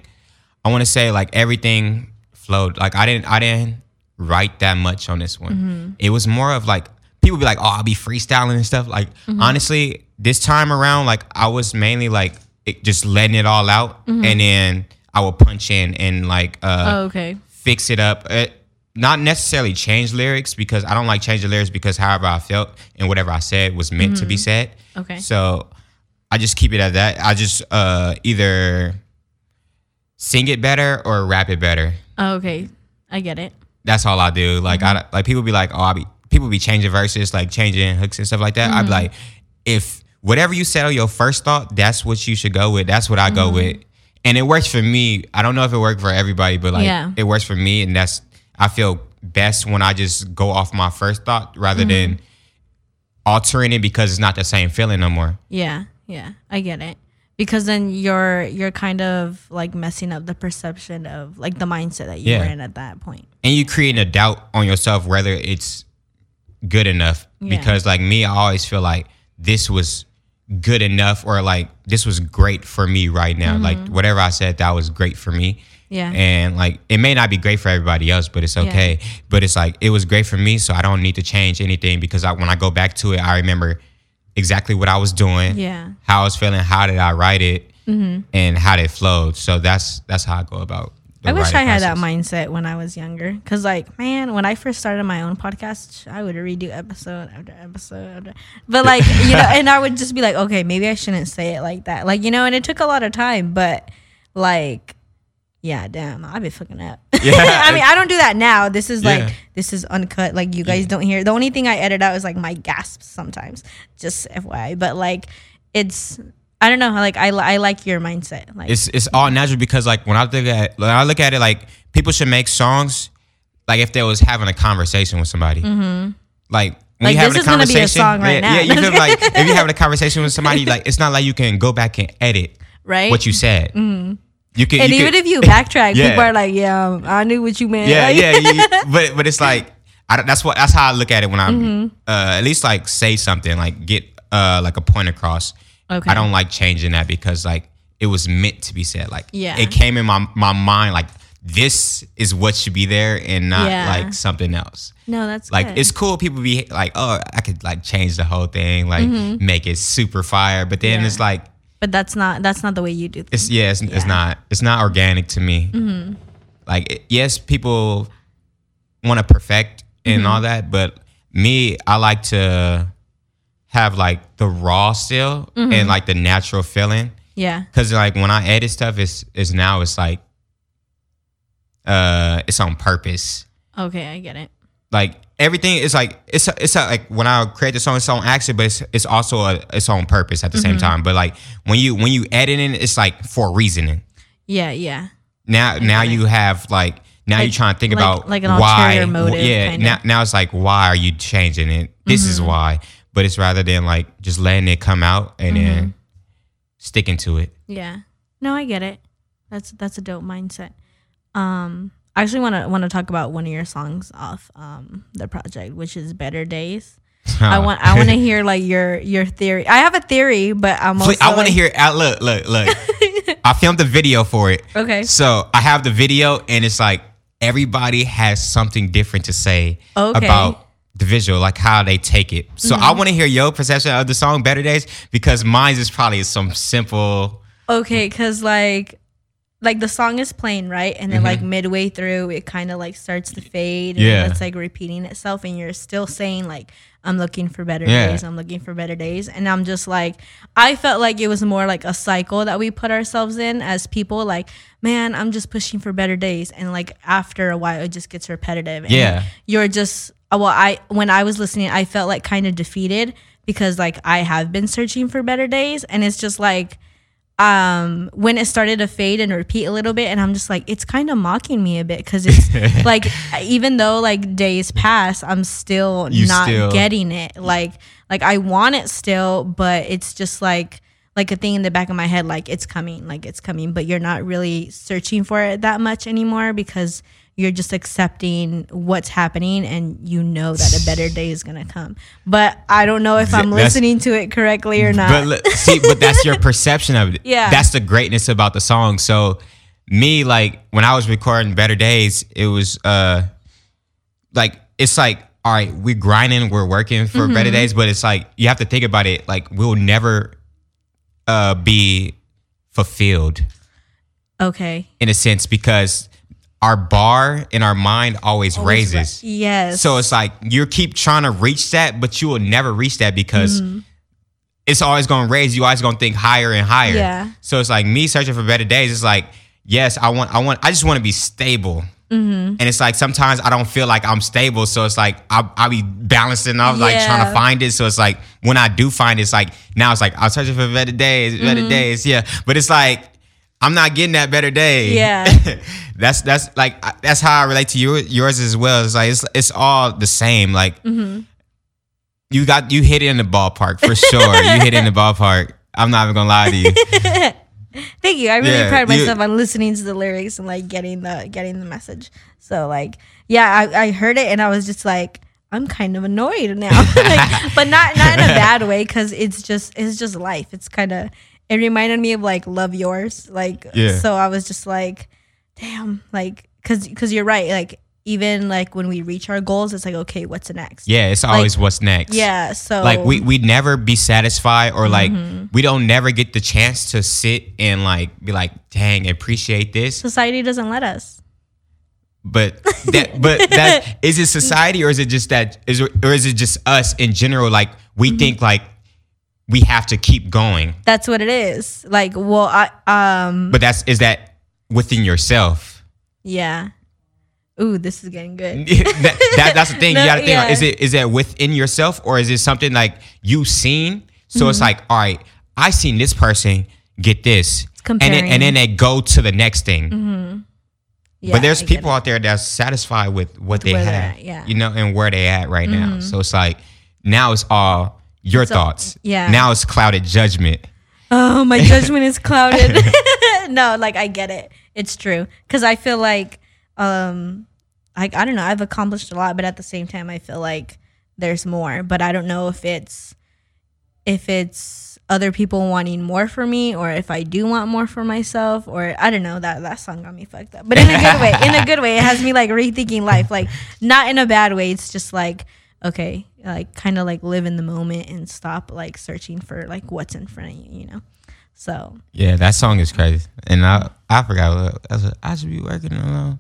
[SPEAKER 2] I want to say like everything flowed. Like I didn't, I didn't write that much on this one.
[SPEAKER 1] Mm-hmm.
[SPEAKER 2] It was more of like people be like, oh, I'll be freestyling and stuff. Like
[SPEAKER 1] Mm-hmm.
[SPEAKER 2] honestly, this time around, like I was mainly like it, just letting it all out, and then I would punch in and like uh,
[SPEAKER 1] Mm-hmm. oh, okay.
[SPEAKER 2] fix it up. Uh, not necessarily change lyrics because I don't like changing lyrics because however I felt and whatever I said was meant to be said.
[SPEAKER 1] Mm-hmm. Okay.
[SPEAKER 2] So I just keep it at that. I just uh, either sing it better or rap it better.
[SPEAKER 1] Oh, okay. I get it.
[SPEAKER 2] That's all I do. Like I
[SPEAKER 1] Mm-hmm.
[SPEAKER 2] like people be like, oh, I be people be changing verses, like changing hooks and stuff like that.
[SPEAKER 1] Mm-hmm.
[SPEAKER 2] I'd be like, if whatever you said on your first thought, that's what you should go with. That's what I go
[SPEAKER 1] Mm-hmm.
[SPEAKER 2] with, and it works for me. I don't know if it worked for everybody, but like
[SPEAKER 1] Yeah.
[SPEAKER 2] it works for me, and that's I feel best when I just go off my first thought rather
[SPEAKER 1] Mm-hmm.
[SPEAKER 2] than altering it because it's not the same feeling no more.
[SPEAKER 1] Yeah. Yeah. I get it. Because then you're you're kind of like messing up the perception of like the mindset that you
[SPEAKER 2] Yeah.
[SPEAKER 1] were in at that point.
[SPEAKER 2] and you creating a doubt on yourself whether it's good enough
[SPEAKER 1] Yeah.
[SPEAKER 2] because like me i always feel like this was good enough or like this was great for me right now like
[SPEAKER 1] Mm-hmm.
[SPEAKER 2] whatever i said that was great for me
[SPEAKER 1] Yeah.
[SPEAKER 2] and like it may not be great for everybody else but it's okay but it's like it was great for me so i don't need to change anything because I, when i go back to it i remember exactly what i was doing
[SPEAKER 1] Yeah.
[SPEAKER 2] how i was feeling how did i write it and how it flowed so that's that's how i go about
[SPEAKER 1] Mm-hmm. I wish I had that mindset when I was younger. Cause like, man, when I first started my own podcast, I would redo episode after episode after. But like, you know, and I would just be like, okay, maybe I shouldn't say it like that. Like, you know, and it took a lot of time, but like, yeah, damn, I've be fucking up.
[SPEAKER 2] Yeah.
[SPEAKER 1] I mean, I don't do that now. This is like,
[SPEAKER 2] Yeah.
[SPEAKER 1] this is uncut. Like, you guys don't hear. The only thing I edit out is like my gasps sometimes. Just FYI. But like, it's. I don't know. Like I, I like your mindset. Like
[SPEAKER 2] it's it's all natural because like when I look at when I look at it like people should make songs like if they was having a conversation with somebody. Like when
[SPEAKER 1] Mm-hmm. Like,
[SPEAKER 2] you having a
[SPEAKER 1] is gonna be a
[SPEAKER 2] conversation,
[SPEAKER 1] song right
[SPEAKER 2] yeah,
[SPEAKER 1] now.
[SPEAKER 2] yeah, you feel like if you're having a conversation with somebody, like it's not like you can go back and edit
[SPEAKER 1] right.
[SPEAKER 2] what you said. You can,
[SPEAKER 1] And
[SPEAKER 2] you
[SPEAKER 1] even
[SPEAKER 2] can,
[SPEAKER 1] if you backtrack,
[SPEAKER 2] Yeah.
[SPEAKER 1] people are like, "Yeah, I knew what you meant."
[SPEAKER 2] yeah, yeah, you- but but it's like I, that's what that's how I look at it when I'm
[SPEAKER 1] Mm-hmm.
[SPEAKER 2] uh, at least like say something like get uh like a point across.
[SPEAKER 1] Okay.
[SPEAKER 2] I don't like changing that because like it was meant to be said. Like
[SPEAKER 1] Yeah.
[SPEAKER 2] it came in my my mind like this is what should be there and not
[SPEAKER 1] Yeah.
[SPEAKER 2] like something else.
[SPEAKER 1] No, that's
[SPEAKER 2] Like
[SPEAKER 1] good.
[SPEAKER 2] it's cool. People be like, oh, I could like change the whole thing, like make it super fire. But then
[SPEAKER 1] Mm-hmm. Yeah.
[SPEAKER 2] it's like
[SPEAKER 1] but that's not that's not the way you do things.
[SPEAKER 2] it's yeah, it's, it's
[SPEAKER 1] Yeah. Mm-hmm.
[SPEAKER 2] not it's not organic to me. Like yes, people want to perfect and
[SPEAKER 1] Mm-hmm.
[SPEAKER 2] all that, but me, I like to have like the raw still
[SPEAKER 1] Mm-hmm.
[SPEAKER 2] and like the natural feeling.
[SPEAKER 1] yeah.
[SPEAKER 2] Cause like when I edit stuff, it's it's now it's like uh it's on purpose.
[SPEAKER 1] Okay, I get it.
[SPEAKER 2] like everything is like it's a, it's a, like when I create the song, it's on accident, but it's it's also a, its own purpose at the
[SPEAKER 1] Mm-hmm.
[SPEAKER 2] same time. But like when you when you edit it, it's like for reasoning.
[SPEAKER 1] Yeah, yeah.
[SPEAKER 2] Now now you have like now
[SPEAKER 1] Like-
[SPEAKER 2] you're trying to think
[SPEAKER 1] like-
[SPEAKER 2] about
[SPEAKER 1] like an
[SPEAKER 2] why.
[SPEAKER 1] ulterior motive,
[SPEAKER 2] yeah. Now now it's like why are you changing it? This is
[SPEAKER 1] Mm-hmm.
[SPEAKER 2] why. But it's rather than like just letting it come out and
[SPEAKER 1] Mm-hmm.
[SPEAKER 2] then sticking to it.
[SPEAKER 1] Yeah. No, I get it. That's that's a dope mindset. Um I actually want to want to talk about one of your songs off um the project, which is Better Days. I want I want to hear like your your theory. I have a theory, but I'm also
[SPEAKER 2] I want
[SPEAKER 1] like-
[SPEAKER 2] to hear. Uh, look, look, look. I filmed the video for it.
[SPEAKER 1] Okay.
[SPEAKER 2] So I have the video, and it's like everybody has something different to say
[SPEAKER 1] Okay.
[SPEAKER 2] about the visual, like how they take it. So I
[SPEAKER 1] Mm-hmm.
[SPEAKER 2] want to hear your perception of the song "Better Days" because mine is probably some simple.
[SPEAKER 1] Okay, cuz like like the song is playing, right? And then like midway through it kind of like starts to fade and
[SPEAKER 2] Mm-hmm. Yeah.
[SPEAKER 1] it's like repeating itself and you're still saying like I'm looking for better
[SPEAKER 2] Yeah.
[SPEAKER 1] days, I'm looking for better days. And I'm just like I felt like it was more like a cycle that we put ourselves in as people like man, I'm just pushing for better days and like after a while it just gets repetitive. And
[SPEAKER 2] Yeah.
[SPEAKER 1] You're just uh, well I when I was listening I felt like kind of defeated because like I have been searching for better days and it's just like um when it started to fade and repeat a little bit and i'm just like it's kind of mocking me a bit because it's like even though like days pass i'm still
[SPEAKER 2] You
[SPEAKER 1] not
[SPEAKER 2] still-
[SPEAKER 1] getting it. Like like i want it still but it's just like like a thing in the back of my head like it's coming like it's coming but you're not really searching for it that much anymore because you're just accepting what's happening and you know that a better day is gonna come but i don't know if i'm
[SPEAKER 2] That's-
[SPEAKER 1] listening to it correctly or not
[SPEAKER 2] But see, but that's your perception of it.
[SPEAKER 1] Yeah.
[SPEAKER 2] That's the greatness about the song. So me, like when I was recording Better Days, it was uh like it's like, all right, we're grinding, we're working for
[SPEAKER 1] Mm-hmm.
[SPEAKER 2] better days, but it's like you have to think about it, like we'll never uh be fulfilled
[SPEAKER 1] okay
[SPEAKER 2] in a sense because our bar in our mind always raises.
[SPEAKER 1] Yes.
[SPEAKER 2] So it's like you keep trying to reach that, but you will never reach that because
[SPEAKER 1] Mm-hmm.
[SPEAKER 2] it's always going to raise. You always going to think higher and higher.
[SPEAKER 1] Yeah.
[SPEAKER 2] So it's like me searching for better days. It's like yes, I want, I want, I just want to be stable.
[SPEAKER 1] Mm-hmm.
[SPEAKER 2] And it's like sometimes I don't feel like I'm stable, so it's like I'll, I'll be balancing off, like trying to find it. So it's like when I do find it, it's like now it's like I'm searching for better days, better
[SPEAKER 1] Mm-hmm.
[SPEAKER 2] days, yeah. But it's like I'm not getting that better day.
[SPEAKER 1] Yeah.
[SPEAKER 2] that's that's like that's how I relate to you, yours as well. It's like it's it's all the same. Like
[SPEAKER 1] Mm-hmm.
[SPEAKER 2] you got you hit it in the ballpark for sure. you hit it in the ballpark. I'm not even gonna lie to you.
[SPEAKER 1] Thank you. I really
[SPEAKER 2] Yeah,
[SPEAKER 1] pride
[SPEAKER 2] you-
[SPEAKER 1] myself on listening to the lyrics and like getting the getting the message. So like, yeah, I, I heard it and I was just like, I'm kind of annoyed now, like, but not not in a bad way because it's just it's just life. It's kind of it reminded me of like Love Yours, like
[SPEAKER 2] Yeah.
[SPEAKER 1] so I was just like, damn, like because because you're right, like even like when we reach our goals, it's like okay, what's next?
[SPEAKER 2] Yeah, it's always what's next.
[SPEAKER 1] yeah. So
[SPEAKER 2] like we we never be satisfied or like
[SPEAKER 1] Mm-hmm.
[SPEAKER 2] we don't never get the chance to sit and like be like dang appreciate this
[SPEAKER 1] society doesn't let us.
[SPEAKER 2] but that but that is it society or is it just that is it- or is it just us in general like we
[SPEAKER 1] Mm-hmm.
[SPEAKER 2] think like we have to keep going
[SPEAKER 1] That's what it is. Like, well, I um.
[SPEAKER 2] but that's is that within yourself
[SPEAKER 1] Yeah. Ooh, this is getting good.
[SPEAKER 2] that, that that's the thing
[SPEAKER 1] No,
[SPEAKER 2] you gotta think
[SPEAKER 1] yeah.
[SPEAKER 2] like, is it is that within yourself or is it something like you've seen so
[SPEAKER 1] Mm-hmm.
[SPEAKER 2] it's like all right I seen this person get this and then, and then they go to the next thing
[SPEAKER 1] Yeah,
[SPEAKER 2] but there's
[SPEAKER 1] I
[SPEAKER 2] people out there that's satisfied with what they
[SPEAKER 1] they're
[SPEAKER 2] have
[SPEAKER 1] at, yeah. Mm-hmm.
[SPEAKER 2] you know and where they at right now so it's like now it's all your
[SPEAKER 1] all-
[SPEAKER 2] thoughts
[SPEAKER 1] yeah.
[SPEAKER 2] now it's clouded judgment
[SPEAKER 1] Oh, my judgment is clouded. no, like I get it. It's true because I feel like, um, like I don't know. I've accomplished a lot, but at the same time, I feel like there's more. But I don't know if it's if it's other people wanting more for me or if I do want more for myself or I don't know that that song got me fucked up but in a good way in a good way it has me like rethinking life like not in a bad way it's just like okay like kind of like live in the moment and stop like searching for like what's in front of you you know so
[SPEAKER 2] yeah that song is crazy and I I forgot what I, was, I should be working alone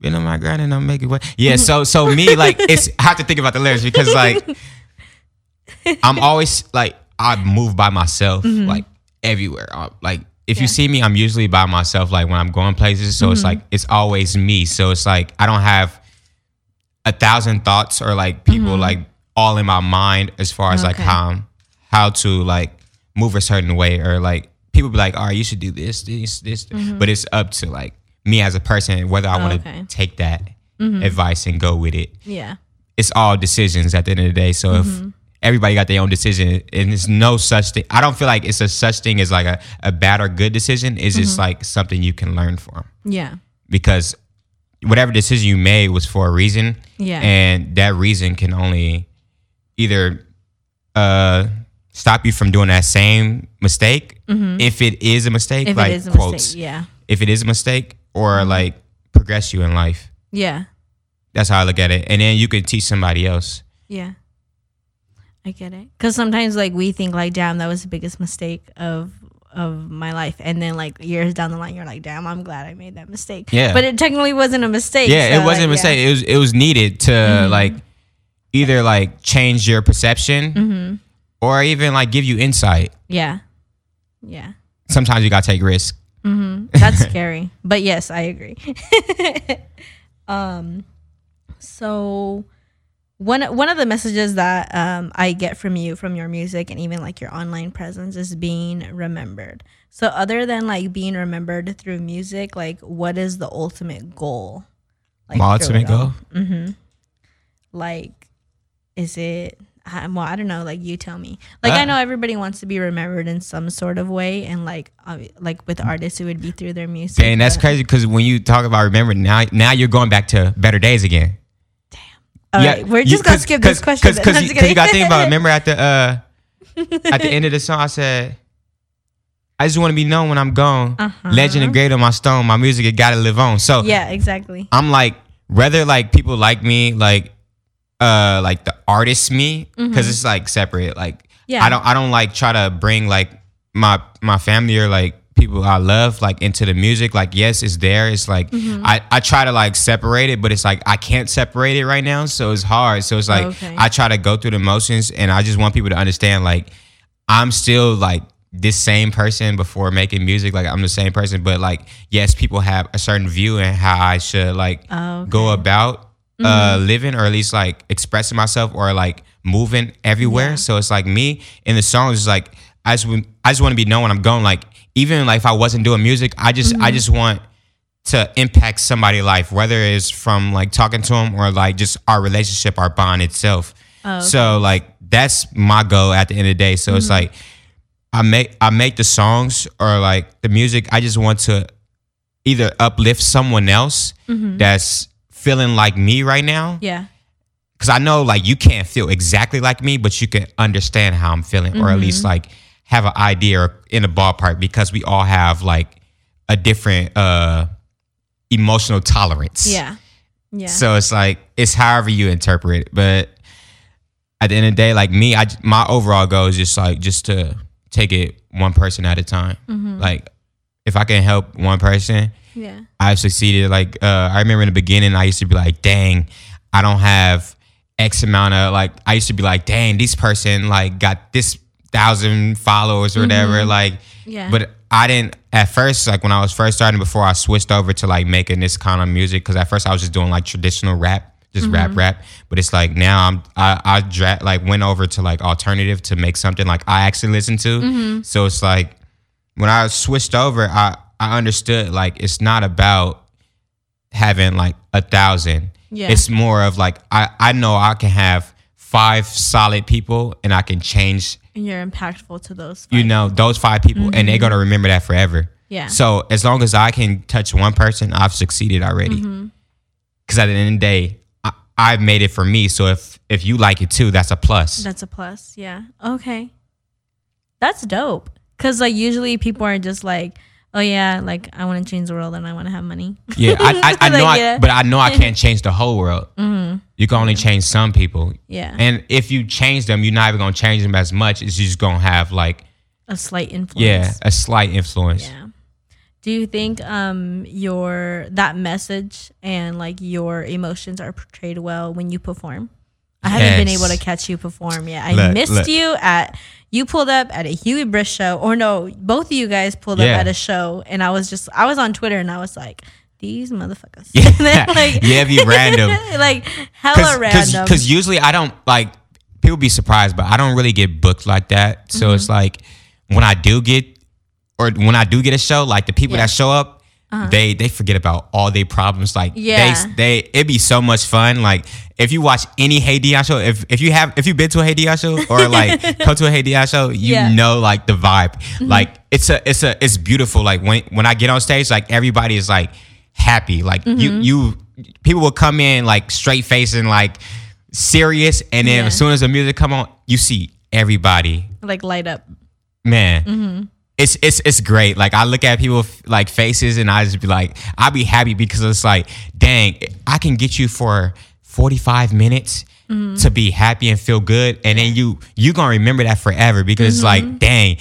[SPEAKER 2] been on my grind and I'm making what yeah so so me like it's I have to think about the lyrics because like I'm always like I move by myself like everywhere. Uh, like if
[SPEAKER 1] Yeah.
[SPEAKER 2] you see me, I'm usually by myself. Like when I'm going places, so it's like it's always me. So it's like I don't have a thousand thoughts or like people like all in my mind as far as like
[SPEAKER 1] Mm-hmm.
[SPEAKER 2] How how to like move a certain way or like people be like, all right, you should do this, this, this. But it's up to like me as a person whether I want to
[SPEAKER 1] Mm-hmm. Okay.
[SPEAKER 2] take that advice and go with it.
[SPEAKER 1] Yeah.
[SPEAKER 2] It's all decisions at the end of the day. So
[SPEAKER 1] Mm-hmm.
[SPEAKER 2] if everybody got their own decision and it's no such thing, I don't feel like it's a such thing as like a, a bad or good decision. It's
[SPEAKER 1] Mm-hmm.
[SPEAKER 2] just like something you can learn from
[SPEAKER 1] Yeah.
[SPEAKER 2] because whatever decision you made was for a reason.
[SPEAKER 1] Yeah.
[SPEAKER 2] And that reason can only either uh stop you from doing that same mistake if it is a mistake,
[SPEAKER 1] Mm-hmm. If
[SPEAKER 2] like
[SPEAKER 1] it is a
[SPEAKER 2] quotes.
[SPEAKER 1] mistake. Yeah.
[SPEAKER 2] If it is a mistake, or like progress you in life.
[SPEAKER 1] Yeah.
[SPEAKER 2] That's how I look at it. And then you can teach somebody else.
[SPEAKER 1] Yeah. I get it. Cause sometimes like we think like, damn, that was the biggest mistake of of my life. And then like years down the line you're like, damn, I'm glad I made that mistake.
[SPEAKER 2] Yeah.
[SPEAKER 1] But it technically wasn't a mistake.
[SPEAKER 2] Yeah,
[SPEAKER 1] so,
[SPEAKER 2] it wasn't
[SPEAKER 1] like,
[SPEAKER 2] a mistake.
[SPEAKER 1] yeah.
[SPEAKER 2] It was it was needed to
[SPEAKER 1] Mm-hmm.
[SPEAKER 2] like either like change your perception
[SPEAKER 1] Mm-hmm.
[SPEAKER 2] or even like give you insight.
[SPEAKER 1] Yeah. Yeah.
[SPEAKER 2] Sometimes you gotta take risk.
[SPEAKER 1] That's scary. But yes, I agree. um so one one of the messages that um, I get from you from your music and even like your online presence is being remembered. So other than like being remembered through music, like what is the ultimate goal? Like
[SPEAKER 2] My ultimate goal.
[SPEAKER 1] Like is it I- well, I don't know. Like you tell me. Like
[SPEAKER 2] Uh,
[SPEAKER 1] I know everybody wants to be remembered in some sort of way, and like like with artists, it would be through their music.
[SPEAKER 2] And that's crazy because when you talk about remembering now, now you're going back to better days again.
[SPEAKER 1] All right, we're just gonna skip this question.
[SPEAKER 2] because you, you got to think about. it. Remember at the uh, at the end of the song, I said, "I just want to be known when I'm gone.
[SPEAKER 1] Uh-huh.
[SPEAKER 2] Legend engraved on my stone. My music it got to live on." So
[SPEAKER 1] yeah, exactly.
[SPEAKER 2] I'm like, whether like people like me, like uh, like the artist me, because it's like separate. Like,
[SPEAKER 1] Mm-hmm. Yeah.
[SPEAKER 2] I don't, I don't like try to bring like my my family or like people I love like into the music. Like, yes, it's there. It's like
[SPEAKER 1] Mm-hmm.
[SPEAKER 2] I I try to like separate it, but it's like I can't separate it right now, so it's hard. So it's like
[SPEAKER 1] Okay.
[SPEAKER 2] I try to go through the motions, and I just want people to understand like I'm still like this same person before making music. Like I'm the same person, but like yes, people have a certain view and how I should like
[SPEAKER 1] Oh, okay.
[SPEAKER 2] go about uh living or at least like expressing myself or like moving everywhere.
[SPEAKER 1] Yeah.
[SPEAKER 2] So it's like me in the songs is like I just I just want to be known when I'm going. Like even like if I wasn't doing music, I just
[SPEAKER 1] Mm-hmm.
[SPEAKER 2] I just want to impact somebody's life, whether it's from like talking to them or like just our relationship, our bond itself.
[SPEAKER 1] Oh,
[SPEAKER 2] So like that's my goal at the end of the day. So
[SPEAKER 1] Mm-hmm.
[SPEAKER 2] it's like I make I make the songs or like the music. I just want to either uplift someone else
[SPEAKER 1] Mm-hmm.
[SPEAKER 2] that's feeling like me right now.
[SPEAKER 1] Yeah.
[SPEAKER 2] Cause I know like you can't feel exactly like me, but you can understand how I'm feeling, or at least
[SPEAKER 1] Mm-hmm.
[SPEAKER 2] like have an idea in a ballpark because we all have like a different uh emotional tolerance.
[SPEAKER 1] Yeah. Yeah.
[SPEAKER 2] So it's like it's however you interpret it, but at the end of the day, like me, I my overall goal is just like just to take it one person at a time.
[SPEAKER 1] Mm-hmm.
[SPEAKER 2] Like if I can help one person,
[SPEAKER 1] yeah.
[SPEAKER 2] I've succeeded. Like uh, I remember in the beginning, I used to be like, "Dang, I don't have X amount of like." I used to be like, "Dang, this person like got this thousand followers or whatever." Like,
[SPEAKER 1] Mm-hmm. Yeah.
[SPEAKER 2] But I didn't at first. Like when I was first starting, before I switched over to like making this kind of music, because at first I was just doing like traditional rap, just rap,
[SPEAKER 1] Mm-hmm.
[SPEAKER 2] rap. But it's like now I'm I I dra- like went over to like alternative to make something like I actually listen to.
[SPEAKER 1] Mm-hmm.
[SPEAKER 2] So it's like when I switched over, I I understood like it's not about having like a thousand.
[SPEAKER 1] Yeah.
[SPEAKER 2] It's more of like I I know I can have five solid people and I can change
[SPEAKER 1] and you're impactful to those.
[SPEAKER 2] you know those five people and they're gonna remember that forever.
[SPEAKER 1] Mm-hmm. Yeah.
[SPEAKER 2] So as long as I can touch one person, I've succeeded already.
[SPEAKER 1] Mm-hmm.
[SPEAKER 2] Because at the end of the day, I, I've made it for me. So if if you like it too, that's a plus.
[SPEAKER 1] That's a plus. Yeah. Okay. That's dope. Cause like usually people are just like, oh yeah, like I want to change the world and I want to have money.
[SPEAKER 2] Yeah, I, I, I know,
[SPEAKER 1] Like,
[SPEAKER 2] I,
[SPEAKER 1] yeah. Mm-hmm.
[SPEAKER 2] but I know I can't change the whole world. You can only change some people.
[SPEAKER 1] Yeah.
[SPEAKER 2] And if you change them, you're not even gonna change them as much. It's just gonna have like,
[SPEAKER 1] a slight influence.
[SPEAKER 2] yeah, a slight influence.
[SPEAKER 1] Yeah. Do you think um your that message and like your emotions are portrayed well when you perform? I haven't been able to catch you perform yet. I
[SPEAKER 2] Look,
[SPEAKER 1] missed
[SPEAKER 2] look.
[SPEAKER 1] you at you pulled up at a Huey Briss show, or no, both of you guys pulled
[SPEAKER 2] Yeah.
[SPEAKER 1] up at a show, and I was just I was on Twitter and I was like, these motherfuckers.
[SPEAKER 2] Yeah.
[SPEAKER 1] like,
[SPEAKER 2] Yeah, it'd be random.
[SPEAKER 1] like hella random.
[SPEAKER 2] Because usually I don't like people be surprised, but I don't really get booked like that. So
[SPEAKER 1] Mm-hmm.
[SPEAKER 2] it's like when I do get or when I do get a show, like the people
[SPEAKER 1] Yeah. Uh-huh.
[SPEAKER 2] that show up, they they forget about all their problems. Like
[SPEAKER 1] Yeah.
[SPEAKER 2] they they it'd be so much fun. Like if you watch any Hey Dion show, if if you have if you've been to a Hey Dion show or like come to a Hey Dion show, you
[SPEAKER 1] Yeah. Mm-hmm.
[SPEAKER 2] know like the vibe. Like it's a it's a it's beautiful. Like when when I get on stage, like everybody is like happy. Like
[SPEAKER 1] Mm-hmm.
[SPEAKER 2] you you people will come in like straight facing like serious and then
[SPEAKER 1] Yeah.
[SPEAKER 2] as soon as the music come on, you see everybody.
[SPEAKER 1] like light up.
[SPEAKER 2] Man.
[SPEAKER 1] Mm-hmm.
[SPEAKER 2] It's it's it's great. Like I look at people like faces and I just be like, I'll be happy because it's like, dang, I can get you for 45 minutes
[SPEAKER 1] Mm-hmm.
[SPEAKER 2] to be happy and feel good. And then you you gonna remember that forever because it's like, dang,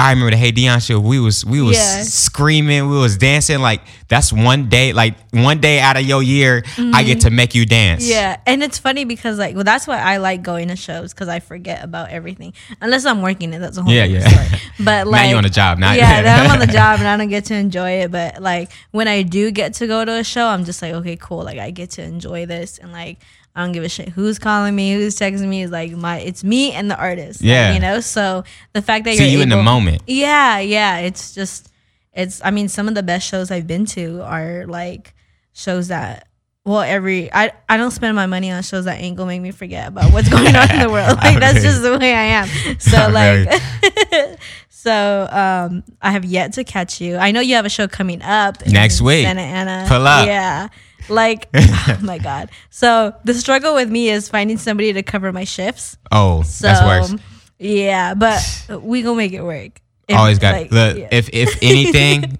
[SPEAKER 2] I remember the Heydeon show. We was we was
[SPEAKER 1] Mm-hmm. Yeah.
[SPEAKER 2] screaming, we was dancing. Like that's one day, like one day out of your year, I get to make you dance.
[SPEAKER 1] Mm-hmm. Yeah, and it's funny because like, well, that's why I like going to shows because I forget about everything unless I'm working it. That's a whole
[SPEAKER 2] Yeah,
[SPEAKER 1] other
[SPEAKER 2] yeah.
[SPEAKER 1] story. But like, now
[SPEAKER 2] you on the job, Now
[SPEAKER 1] yeah. then I'm on the job and I don't get to enjoy it. But like when I do get to go to a show, I'm just like, okay, cool. Like I get to enjoy this and like. I don't give a shit who's calling me, who's texting me. Is like my, it's me and the artist. like,
[SPEAKER 2] Yeah.
[SPEAKER 1] you know. So the fact that you're
[SPEAKER 2] you in the moment.
[SPEAKER 1] yeah, yeah. It's just, it's. I mean, some of the best shows I've been to are like shows that. Well, every I I don't spend my money on shows that ain't gonna make me forget about what's going on in the world. Like that's just the way I am. So like, so um, I have yet to catch you. I know you have a show coming up
[SPEAKER 2] Next week.
[SPEAKER 1] Santa Ana.
[SPEAKER 2] Pull up.
[SPEAKER 1] Yeah. Like, oh my god. So the struggle with me is finding somebody to cover my shifts.
[SPEAKER 2] Oh,
[SPEAKER 1] So
[SPEAKER 2] that's worse.
[SPEAKER 1] yeah, but we gonna make it work. If,
[SPEAKER 2] Always got
[SPEAKER 1] like,
[SPEAKER 2] look.
[SPEAKER 1] yeah.
[SPEAKER 2] If if anything,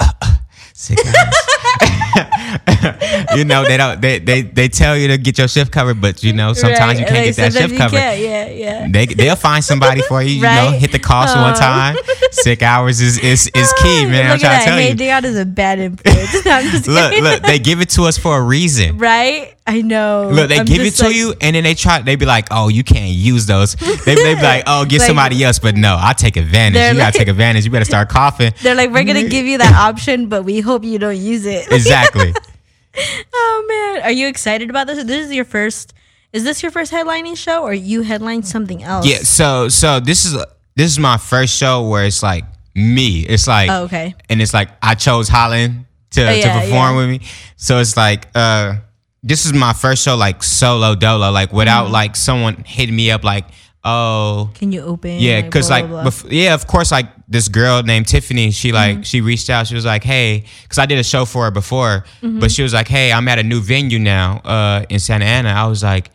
[SPEAKER 2] sick ass. you know they don't. They, they they tell you to get your shift covered, but you know sometimes
[SPEAKER 1] Right,
[SPEAKER 2] you can't
[SPEAKER 1] like,
[SPEAKER 2] get that shift covered.
[SPEAKER 1] Yeah, yeah.
[SPEAKER 2] They they'll find somebody for you. You know,
[SPEAKER 1] Right?
[SPEAKER 2] hit the cost one
[SPEAKER 1] Oh.
[SPEAKER 2] time. Sick hours is is is key, uh, man. I'm trying to tell
[SPEAKER 1] Hey,
[SPEAKER 2] you.
[SPEAKER 1] Dion is a bad influence.
[SPEAKER 2] Look, look, they give it to us for a reason.
[SPEAKER 1] right? I know.
[SPEAKER 2] Look, they
[SPEAKER 1] I'm
[SPEAKER 2] give it to
[SPEAKER 1] like-
[SPEAKER 2] you, and then they try. They be like, "Oh, you can't use those." They they be like, "Oh, get
[SPEAKER 1] Like-
[SPEAKER 2] somebody else." But no, I take advantage. You
[SPEAKER 1] like-
[SPEAKER 2] gotta take advantage. You better start coughing.
[SPEAKER 1] They're like, we're gonna give you that option, but we hope you don't use it.
[SPEAKER 2] Exactly.
[SPEAKER 1] oh man, are you excited about this? This is your first. Is this your first headlining show, or you headlined something else?
[SPEAKER 2] Yeah, so so this is this is my first show where it's like me. It's like
[SPEAKER 1] Oh, okay.
[SPEAKER 2] and it's like I chose Holland to,
[SPEAKER 1] Oh, yeah,
[SPEAKER 2] to perform
[SPEAKER 1] yeah.
[SPEAKER 2] with me. So it's like uh this is my first show like solo dolo, like without
[SPEAKER 1] Mm-hmm.
[SPEAKER 2] like someone hitting me up like, oh
[SPEAKER 1] Can you open?
[SPEAKER 2] yeah, because
[SPEAKER 1] blah,
[SPEAKER 2] like,
[SPEAKER 1] blah, blah.
[SPEAKER 2] bef- yeah, of course, like this girl named Tiffany, she like
[SPEAKER 1] Mm-hmm.
[SPEAKER 2] she reached out. She was like, "Hey," because I did a show for her before,
[SPEAKER 1] Mm-hmm.
[SPEAKER 2] but she was like, "Hey, I'm at a new venue now uh, in Santa Ana." I was like,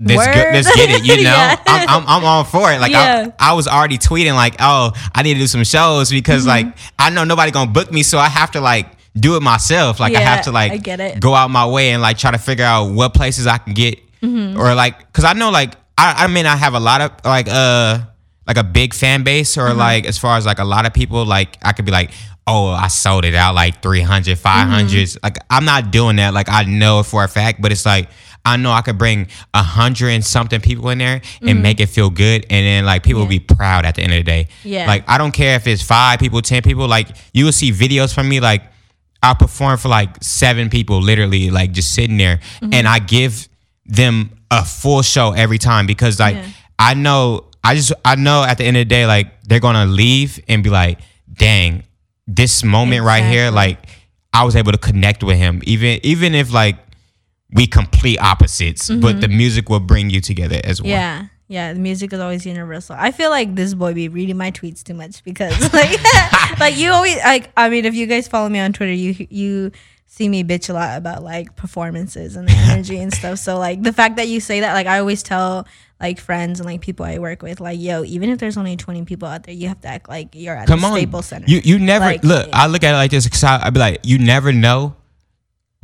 [SPEAKER 2] "Let's go, let's get it," you know.
[SPEAKER 1] Yeah.
[SPEAKER 2] I'm, I'm I'm all for it. Like
[SPEAKER 1] Yeah.
[SPEAKER 2] I, I was already tweeting like, "Oh, I need to do some shows because
[SPEAKER 1] Mm-hmm.
[SPEAKER 2] like I know nobody gonna book me, so I have to like." Do it myself. Like I have to like
[SPEAKER 1] I get it.
[SPEAKER 2] go out my way and like try to figure out what places I can get
[SPEAKER 1] Mm-hmm.
[SPEAKER 2] or like because I know like I, I may not have a lot of like uh like a big fan base or like as far as like a lot of people like I could be like oh I sold it out like 300 500
[SPEAKER 1] Mm-hmm.
[SPEAKER 2] like I'm not doing that like I know for a fact but it's like I know I could bring a hundred and something people in there and make it feel good and then like people will be proud at the end of the day
[SPEAKER 1] Yeah.
[SPEAKER 2] like I don't care if it's five people ten people like you will see videos from me like I perform for like seven people, literally, like just sitting there,
[SPEAKER 1] Mm-hmm.
[SPEAKER 2] and I give them a full show every time because, like,
[SPEAKER 1] Yeah.
[SPEAKER 2] I know, I just, I know at the end of the day, like, they're gonna leave and be like, "Dang, this moment right here, like, I was able to connect with him, even, even if like we complete opposites, but the music will bring you together as well."
[SPEAKER 1] Mm-hmm. Yeah. Yeah, the music is always universal. I feel like this boy be reading my tweets too much because like like you always like I mean if you guys follow me on Twitter, you you see me bitch a lot about like performances and the energy and stuff. So like the fact that you say that like I always tell like friends and like people I work with like yo, even if there's only 20 people out there, you have to act like you're at
[SPEAKER 2] Come
[SPEAKER 1] a
[SPEAKER 2] on,
[SPEAKER 1] Staples Center.
[SPEAKER 2] you you never
[SPEAKER 1] Like,
[SPEAKER 2] look. I look at it like this because I'd be like, you never know